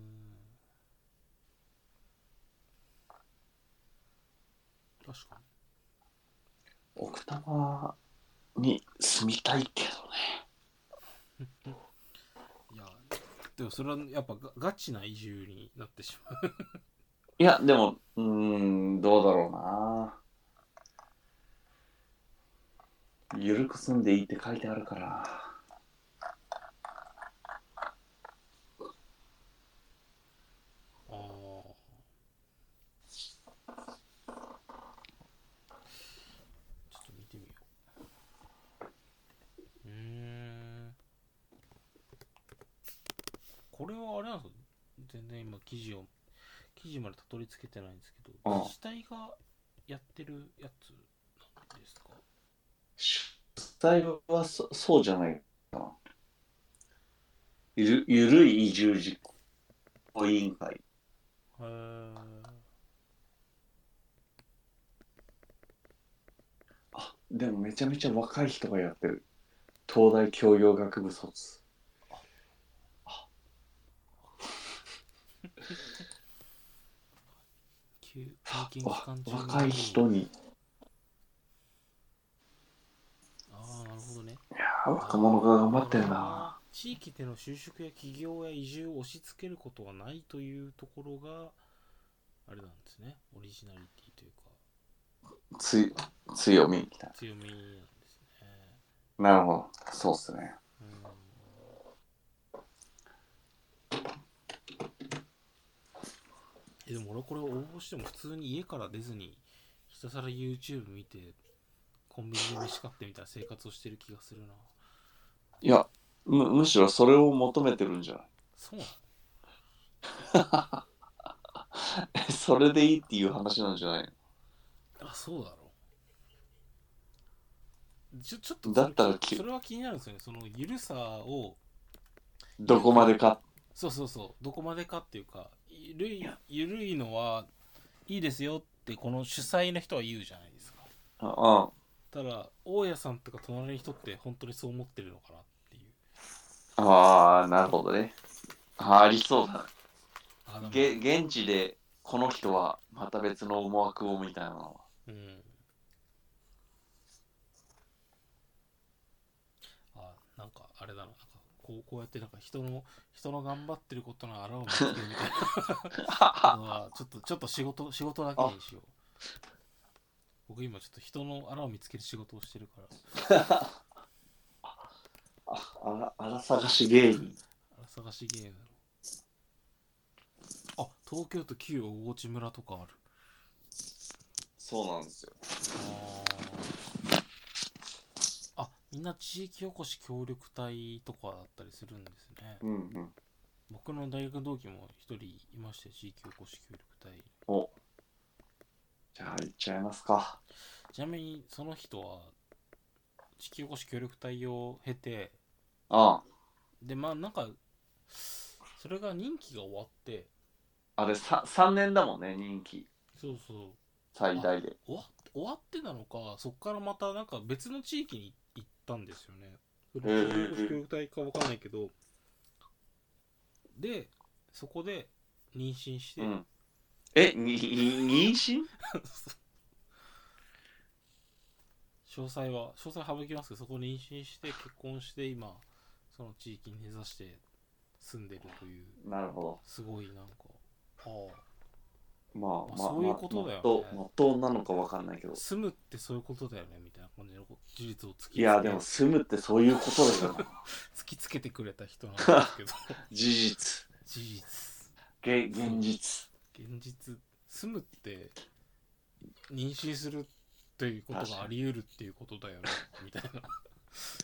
確か奥多摩に住みたいけどね。にいやでもそれはやっぱガガチな移住になってしまう。いやでもうーんどうだろうな。ゆるく住んでいいって書いてあるからああちょっと見てみよううーんこれはあれなんですか？全然今記事を記事までたどり着けてないんですけど自治体がやってるやつなんですか？主体はそそうじゃないかな。ゆるゆるい移住実行委員会。へえあでもめちゃめちゃ若い人がやってる。東大教養学部卒休経験期わ間中の若い人にああなるほどねや若者が頑張ってんな地域での就職や起業や移住を押し付けることはないというところがあれなんですねオリジナリティというか強み強みなんですねなるほどそうっすねうんえでも俺これ応募しても普通に家から出ずにひたすら YouTube 見てコンビニで飯買ってみたいな生活をしてる気がするな。いやむむしろそれを求めてるんじゃない？そうなの？えそれでいいっていう話なんじゃないの？あそうだろ。うちょちょっとだったらそれきそれは気になるんですよね。そのゆるさをどこまでか。そうそうそう。どこまでかっていうかゆるいゆるいのはいいですよってこの主催の人は言うじゃないですか。あただ大家さんとか隣の人って本当にそう思ってるのかなっていう。ああなるほどね。あありそうだあでもげ現地でこの人はまた別の思惑をみたいなのは。うん。あなんかあれだなこうこうやってなんか人の人の頑張ってることのあらを見つけるみたいな。のはちょっとちょっと仕事仕事だけにしよう。僕今ちょっと人のあらを見つける仕事をしてるから。ああらあら探し芸人あら探しゲームだろ。あ東京都旧大内村とかある。そうなんですよ。あー。あみんな地域おこし協力隊とかだったりするんですねうんうん。僕の大学同期も一人いまして地域おこし協力隊お。じゃあ行っちゃいますか。ちなみにその人は地域おこし協力隊を経てあでまあなんかそれが任期が終わってあ。あれさ3年だもんね、任期。そうそう最大で。終わ終わってなのかそこからまたなんか別の地域に行ったんですよね。それへー地域おこし協力隊かわかんないけどでそこで妊娠して、うん。え、に、に妊娠？詳細は詳細省きますけどそこ妊娠して結婚して今その地域に根ざして住んでるという。なるほすごいなんかああ。ど。まあ、まあまあ、そういうことだよねまあもっとなのかわかんないけど。住むってそういうことだよねみたいな感じの事実を突きつけいや、でも住むってそういうことだよな。突きつけてくれた人なんですけど 事実。事実げ現実。現実住むって妊娠するということがあり得るっていうことだよね みたいな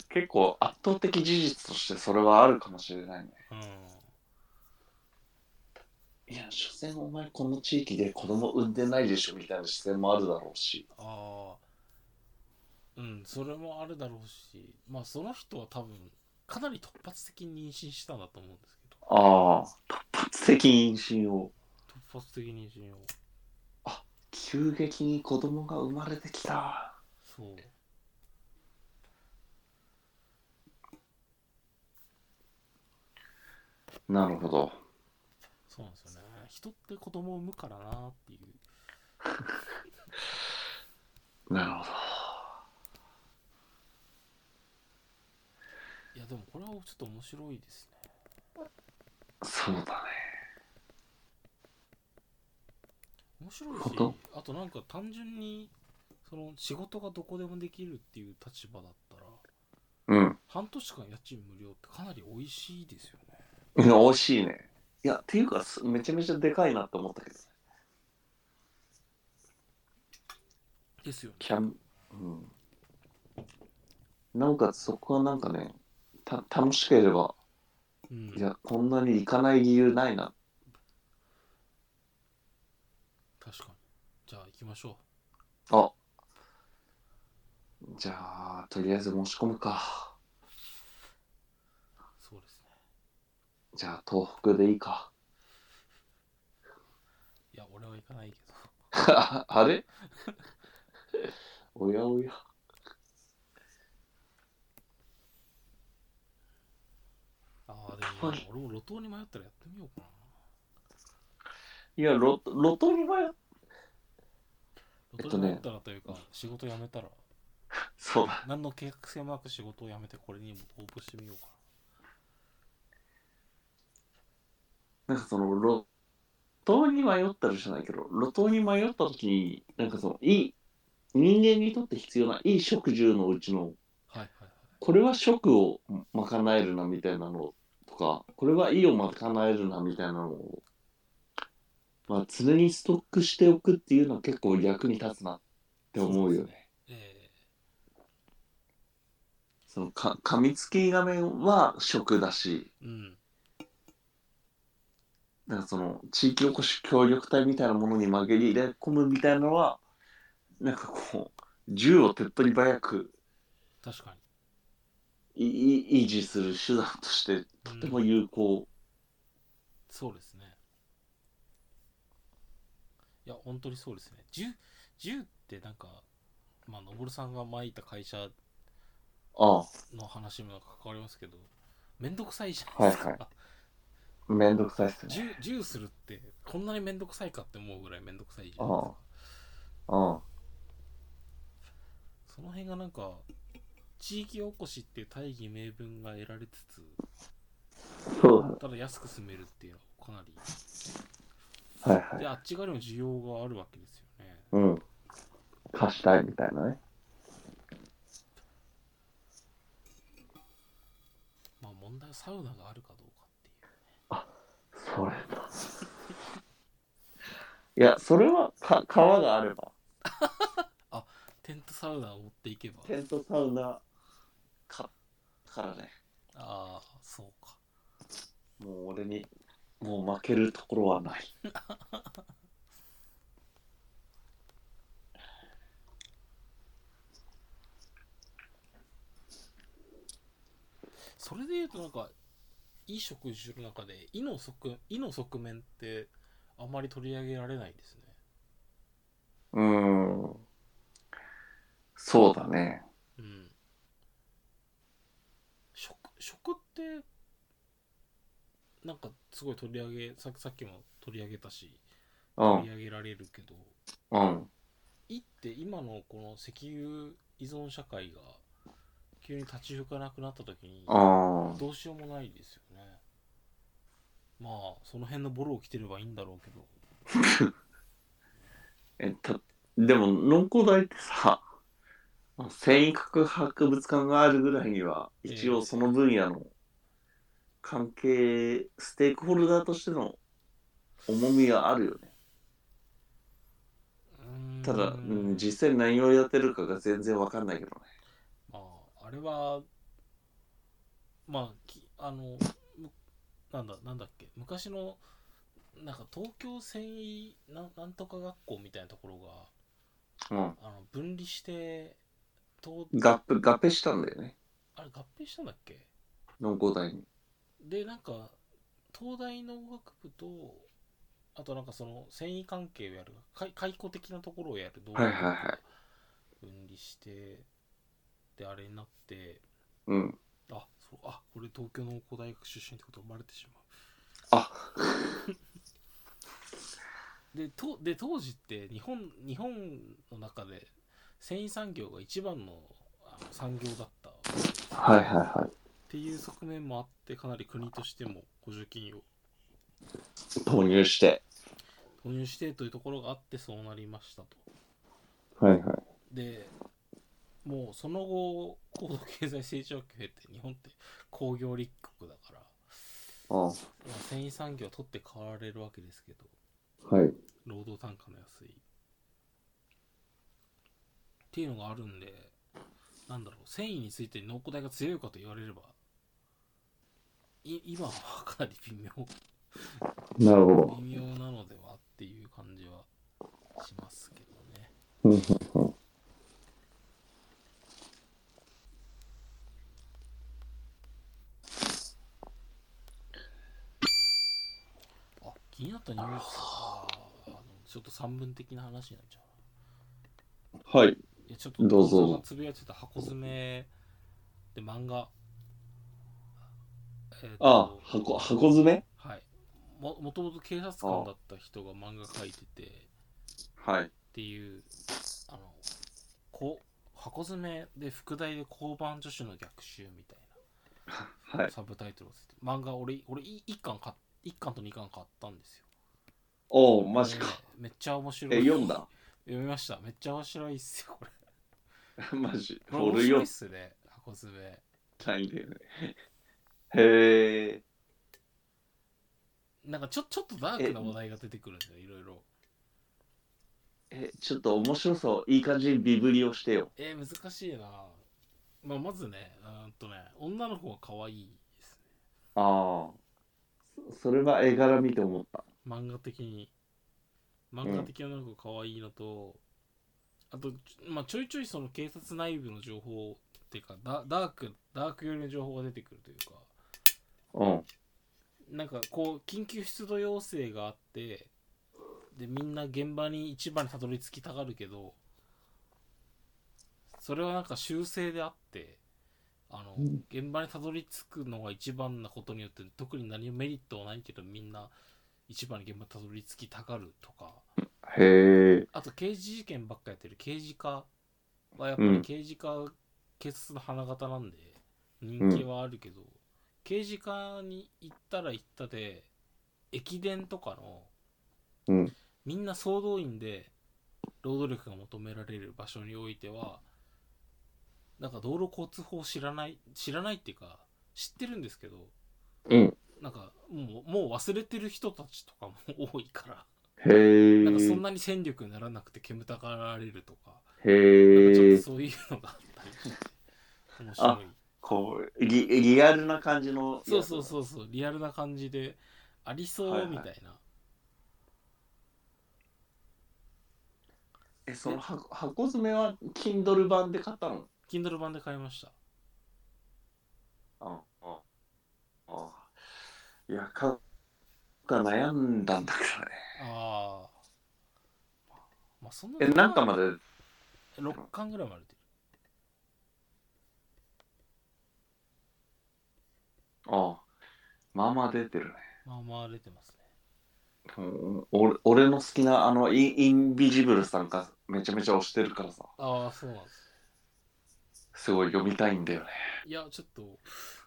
結構圧倒的事実としてそれはあるかもしれないね。うんいや、所詮お前この地域で子供産んでないでしょみたいな視線もあるだろうし。ああうんそれもあるだろうしまあその人は多分かなり突発的に妊娠したんだと思うんですけどああ、突発的妊娠を。突発的妊娠を急激に子供が生まれてきた。そうなるほど。人って子供を産むからなっていうなるほど。いやでもこれはちょっと面白いですねそうだね。面白いしあとなんか単純にその仕事がどこでもできるっていう立場だったらうん。半年間家賃無料ってかなり美味しいですよねうん美味しいね。いや、っていうか、すめちゃめちゃでかいなって思ったけど。ですよねキャン、うん。なおかつそこはなんかね、た楽しければ、うんいや、こんなに行かない理由ないな。確かにじゃあ行きましょあじゃあ、とりあえず申し込むか。うそうですねじゃあ、東北でいいか。いや俺は行かないけど。あれ？おやおや。ああでも、はい俺も路頭に迷ったらやってみようかいや、ロロトに迷っなえっとね。路頭に迷ったらというか、仕事辞めたら。そうだ。何の計画性もなく仕事を辞めてこれにも応募してみようかなんかその、路頭に迷ったらじゃないけど、路頭に迷った時に、なんかその、いい、人間にとって必要ないい食住のうちの、なはいはいはい。これは食を賄えるなみたいなのとか、これは意を賄えるなみたいなのを、まあ、常にストックしておくっていうのは結構役に立つなって思うよね。えそのか、噛みつき画面は食だし、えうんなんかその、地域おこし協力隊みたいなものに紛れ入れ込むみたいなのは、なんかこう、銃を手っ取り早く確かに。いい維持する手段としてとても有効。そうですね。いや本当にそうですね。銃銃ってなんかまあのぼるさんが前いた会社の話も関わりますけどめんどくさいじゃないですか、はいはめんどくさいっすね。銃銃するってこんなにめんどくさいかって思うぐらいめんどくさいじゃないですかあその辺がなんか地域おこしっていう大義名分が得られつつあ、そうだ。ただ安く住めるっていうのはかなりはいはいで。あっち側にも需要があるわけですよねうん。貸したいみたいなね。まあ問題はサウナがあるかそれだ。いや、それはか川があれば。テントサウナを持っていけばテントサウナかからね。ああそうかもう俺に、もう負けるところはない。それで言うとなんかいい食事の中で胃の側胃の側面ってあまり取り上げられないですねうーん。そうだね。うん食食ってなんかすごい取り上げささっきも取り上げたしうん。取り上げられるけどうん。胃って今のこの石油依存社会が急に立ち行かなくなった時に。どうしようもないですよね。まあその辺のボロを着てればいいんだろうけど。えたでも農工大ってさ繊維科博物館があるぐらいには一応その分野の関係ステークホルダーとしての重みはあるよね。ただ、うん、実際何をやってるかが全然わかんないけどねれはまあきあのむなんだなんだっけ昔のなんか東京繊維なんなんとか学校みたいなところがうん。あの分離して東合併合併したんだよね。あれ合併したんだっけ？農工大に。でなんか東大農学部とあとなんかその繊維関係をやる解解雇的なところをやる動はいはいはい分離してであれになってうん。あそうあ俺東京農工大学出身ってことがバレてしまう。あ。でとで当時って日本日本の中で繊維産業が一番のあの産業だった。っはいはいはい。ていう側面もあってかなり国としても補助金を投入して。投入してというところがあってそうなりましたと。はいはい。でもうその後高度経済成長期を経て日本って工業立国だから、あまあ、繊維産業を取って代わられるわけですけどはい。労働単価の安い。っていうのがあるんでなんだろう繊維について農工大が強いかと言われればい今はかなり微妙。なるほ微妙なのではっていう感じはしますけどねどうんうんうんあ気になったニュース。ちょっと三分的な話になっちゃう。はい。いやちょっとどうぞつぶやいてた箱詰めで漫画えーとあ箱箱詰め？はい。ももともと警察官だった人が漫画描いてて。っはい。ていうあのこう箱詰めで副題で交番助手の逆襲みたい はない。サブタイトルをつけて漫画俺俺1巻買っ一巻と2巻買ったんですよ。おおマジか。めっちゃ面白い。え読んだ？読みました。めっちゃ面白いっすよこれ。マジ。これ面白っすね箱詰め。だいんだよね。へえなんかちょちょっとダークな話題が出てくるんだよいろいろえちょっと面白そう。いい感じにビブリをしてよ。えー、難しいな、まあ、まずねうーんとね女の子が可愛いですね。ああそそれは絵柄見て思った。漫画的に。漫画的な女の子が可愛いのと、あと、ちまあ、ちょいちょいその警察内部の情報っていうかダダークダーク寄りの情報が出てくるというか。うん。なんかこう緊急出動要請があってでみんな現場に一番にたどり着きたがるけどそれはなんか修正であってあの、うん。現場にたどり着くのが一番なことによって特に何もメリットはないけどみんな一番に現場にたどり着きたがるとか。へえあと刑事事件ばっかやってる。刑事課はやっぱりうん。刑事課、警察の花形なんで人気はあるけど、刑事課に行ったら行ったで駅伝とかのうん。みんな総動員で労働力が求められる場所においてはなんか道路交通法を知らない知らないっていうか知ってるんですけどうん。なんかもうもう忘れてる人たちとかも 多いから。へなんかそんえ。なに戦力にならなくて煙たがられるとか。なんかちょっと。そういうのがあったりして面白い。こうリ、リアルな感じの。そうそうそうそう。リアルな感じでありそはいうはいみたい。な、え、その箱箱詰めは Kindle 版で買ったの？Kindle 版で買いましたああ。あいや、買うか悩んだんだけどね。ああまあそんなえ、なんかまで、6巻ぐらいまで出るああ。まあまあ出てるね。まあまあ出てますねうん俺俺の好きなあのインインビジブルさんがめちゃめちゃ推してるからさああそうなんですすごい読みたいんだよね。いやちょっと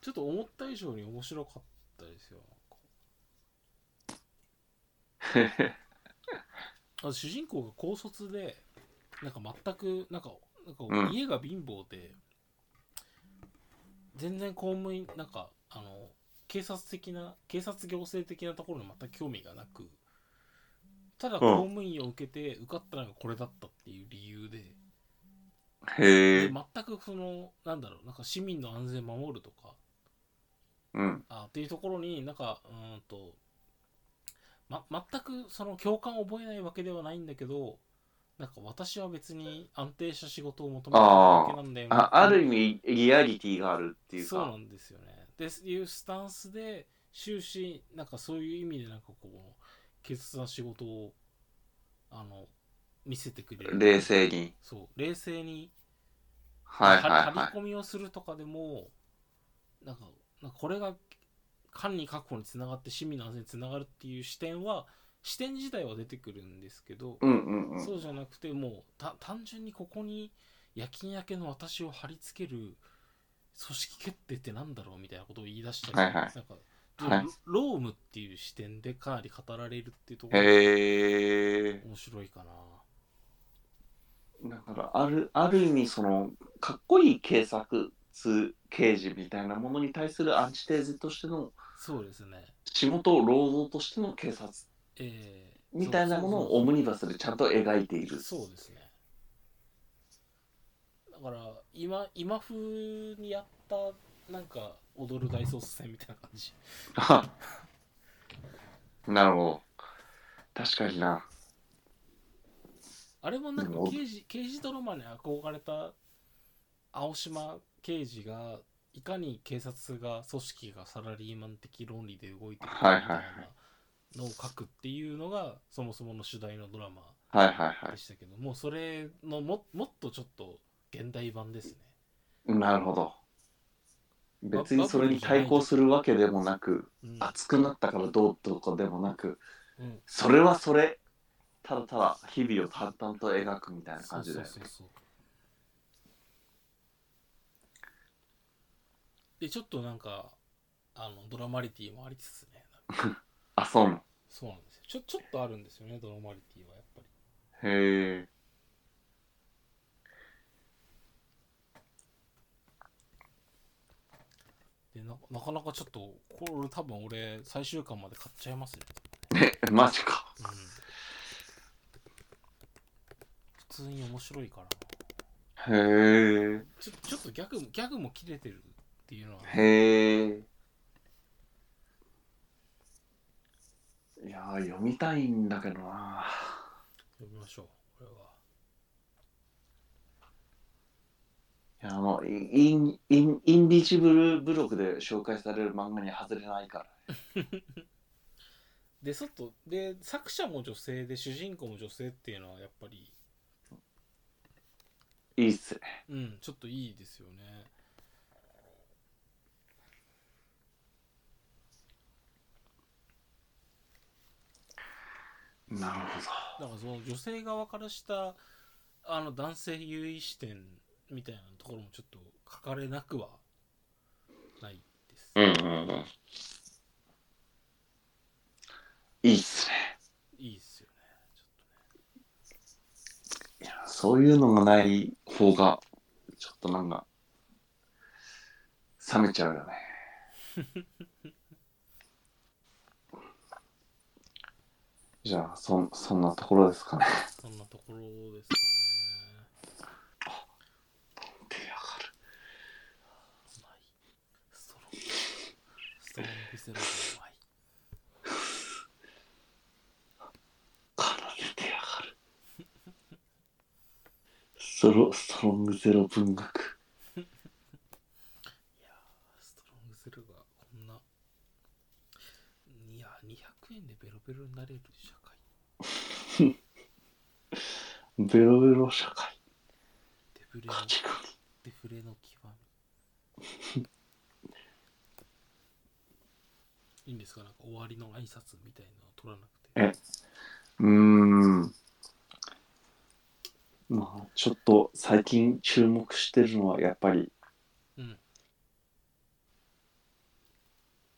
ちょっと思った以上に面白かったですよ。あ主人公が高卒でなんか全くなんかなんかうん。家が貧乏で、全然公務員なんかあの警察的な警察行政的なところに全く興味がなくただ公務員を受けて受かったのがこれだったっていう理由で,、へえで全くそのなんだろうなんか市民の安全守るとかうん。あっていうところになんかうーんと、ま、全くその共感を覚えないわけではないんだけどなんか私は別に安定した仕事を求めてるだけなんだよねあある意味リアリティがあるっていうか。そうなんですよね。でいうスタンスで終始なんかそういう意味でなんかこう傑出な仕事をあの見せてくれる冷静に。そう冷静にはいはい張り張りは込みをするとかでもなんかなんかこれが管理確保につながって市民の安全につながるっていう視点は視点自体は出てくるんですけど、いうんうんうん。そうじゃなくてもうた単純にここに夜勤明けの私を貼り付ける組織決定ってなんだろうみたいなことを言い出したり、はいはい。なんかはい。ロロームっていう視点でかなり語られるっていうところが面白いかな。だからあるある意味そのかっこいい警察刑事みたいなものに対するアンチテーゼとしてのそうですね。仕事労働としての警察えーみたいなものをオムニバスでちゃんと描いている。そうですね。だから今今風にやったなんか踊る大捜査線みたいな感じ。あなるほど。確かになあれもなんか刑事刑事ドラマに憧れた青島刑事がいかに警察が組織がサラリーマン的論理で動いてるかみたいなのを書くっていうのがそもそもの主題のドラマでしたけどもうそれのももっとちょっと現代版ですね。いなるほど。別にそれに対抗するわけでもなくうん。熱くなったからどうとかでもなくうん。それはそれただただ日々を淡々と描くみたいな感じで。そうそうそう。そうでちょっとなんかあのドラマリティもありつつね。あそうなの？そうなんですよ。ちょちょっとあるんですよねドラマリティはやっぱり。へえ。でななかなかちょっとこれ多分俺最終巻まで買っちゃいますね えマジか。うん。普通に面白いから。なへえちょちょっとギャグもギャグも切れてるっていうのは。へえいやー読みたいんだけどな。読みましょうこれは。いやあのインインインビジブルブログで紹介される漫画に外れないから で外で作者も女性で主人公も女性っていうのはやっぱりいいっすね。うんちょっといいですよね。なるほだからその女性側からしたあの男性優位視点みたいなところもちょっと書かれなくはないです、どうんうんうん。いいっすね。いいっすよねちょっいやそういうのがない方がちょっとなんか冷めちゃうよね。じゃあそんそんなところですかね。そんなところですかね。手上がる。うまい。ストロング。ストロングゼロがうまい体で手上がるストロストロングゼロ文学。いやーストロングゼロがこんな。いや200円でベロベロになれる社会。ベロベロ社会。デフレのデフレの極み。いいんですか？なんか終わりの挨拶みたいなのを取らなくて。えうーんまあちょっと最近注目してるのはやっぱりうん。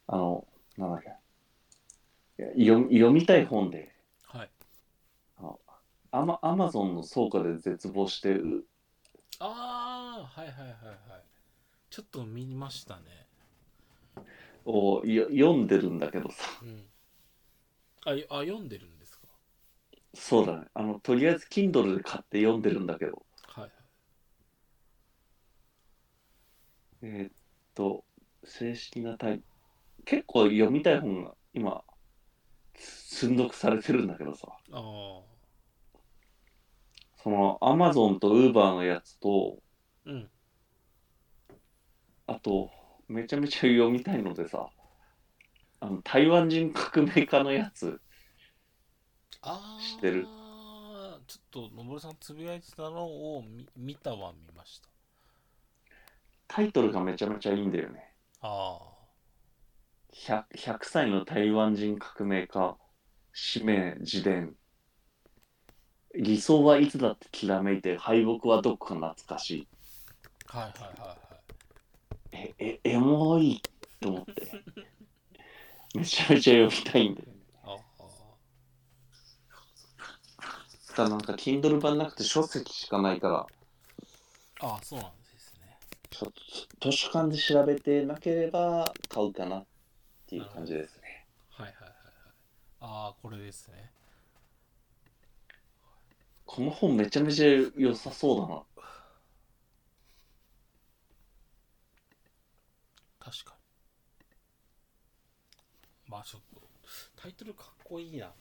あのなんだっけ。いや読読みたい本ではい。アマアマゾンの倉庫で絶望してうああはいはいはいはい。ちょっと見ましたね。をよ読んでるんだけどさ。うん。あよあ読んでるんですかそうだね。あのとりあえず Kindle で買って読んでるんだけど。はい。はいえーっと正式なタイ結構読みたい本が今積んどくされてるんだけどさ。ああその Amazon と Uber のやつとうん。あとめちゃめちゃ読みたいのでさあの台湾人革命家のやつああ知ってるちょっとのぼるさんつぶやいてたのを見見たは見ました。タイトルがめちゃめちゃいいんだよね。あ 100, 100歳の台湾人革命家使命自伝。理想はいつだってきらめいて敗北はどこか懐かしい。あはいはいはいはい。ええエモいと思って。めちゃめちゃ読みたいんだよねあなんか Kindle 版なくて書籍しかないからあああそうなんですね。ちょっと図書館で調べてなければ買うかなっていう感じですね。はいはいはいはい。ああこれですね。この本めちゃめちゃ良さそうだな。確かに。まあちょっとタイトルかっこいいな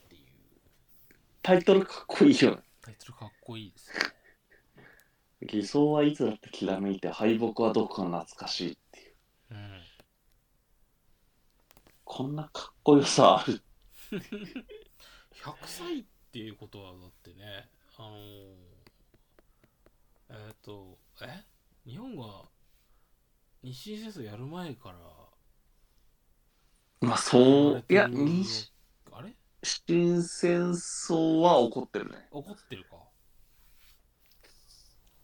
タイトルかっこいいよね。タイトルかっこいいですね。理想はいつだってきらめいて敗北はどこか懐かしいっていう。うん。こんなかっこよさある。100歳っていうことはだってねあのーえっ、とえ？日本が日清戦争やる前からまあそういや日あれ清戦争は起こってるね。怒ってるか。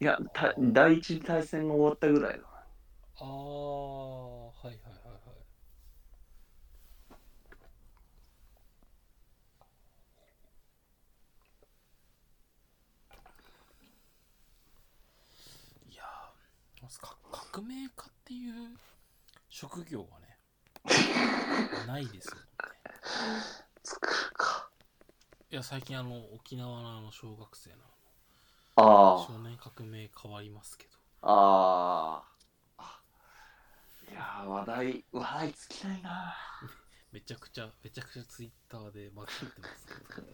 いやた第一次大戦が終わったぐらいだああはいはいはいはい。いや革命家っていう職業がね ないですよねいや最近あの沖縄のあの小学生のあ少年革命変わりますけど。ああ。あいやー話題話題尽きないな。めちゃくちゃめちゃくちゃツイッターで まくってますけど。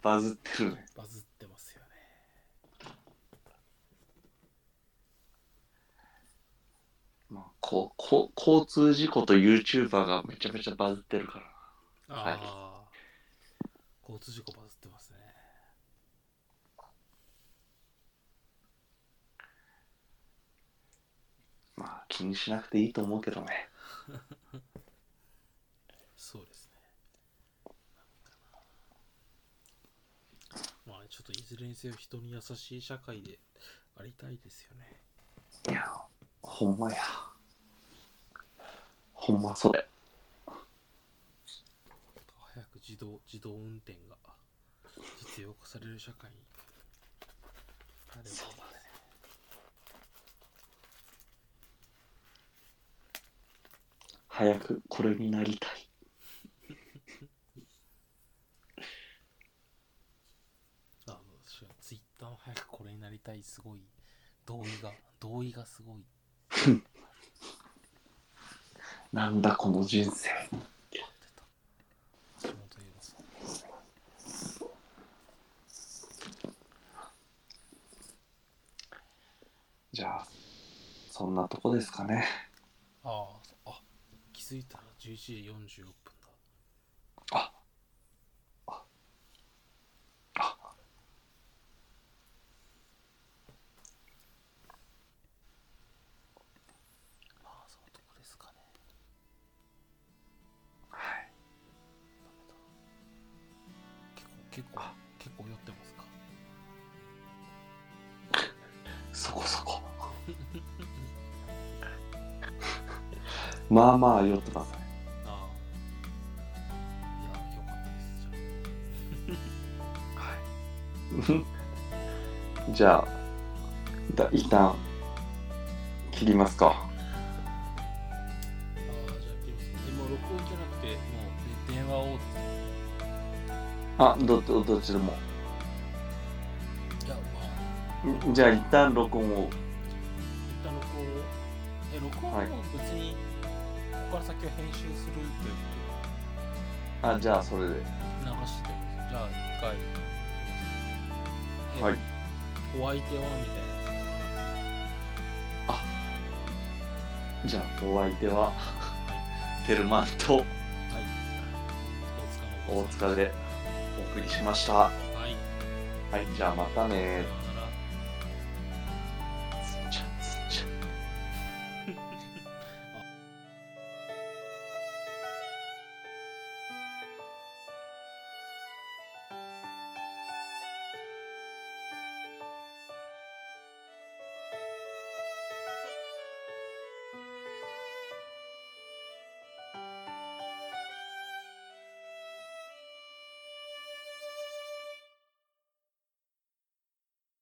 バズってるね。バズってますよね。まあこうこう交通事故と YouTuber がめちゃめちゃバズってるから。あはいあ、交通事故バズってますね。まあ気にしなくていいと思うけどね。そうですね。まあちょっといずれにせよ人に優しい社会でありたいですよね。いやほんまや。ほんまそれ自動自動運転が実用化される社会になればいいです。ね早くこれになりたい。しいツイッターも早くこれになりたいすごい同意が同意がすごい。なんだこの人生出た橋本優馬さんじゃあそんなとこですかね。ああ気づいたら11時46分。まあまあ酔ってああいやよかったです。じゃはい じゃあだ一旦切りますか。あああじゃあ切りますでも録音じゃなくてもうで電話を。あどどどっちでも。じゃあ一旦録音を。一旦録音を。え録音ははい別にここから先は編集するっていう。あじゃあそれで。流して。じゃあ一回。えはい。お相手はみたいな。じゃあお相手ははテルマンといはい。大塚でお送りしました。はい。はいじゃあまたね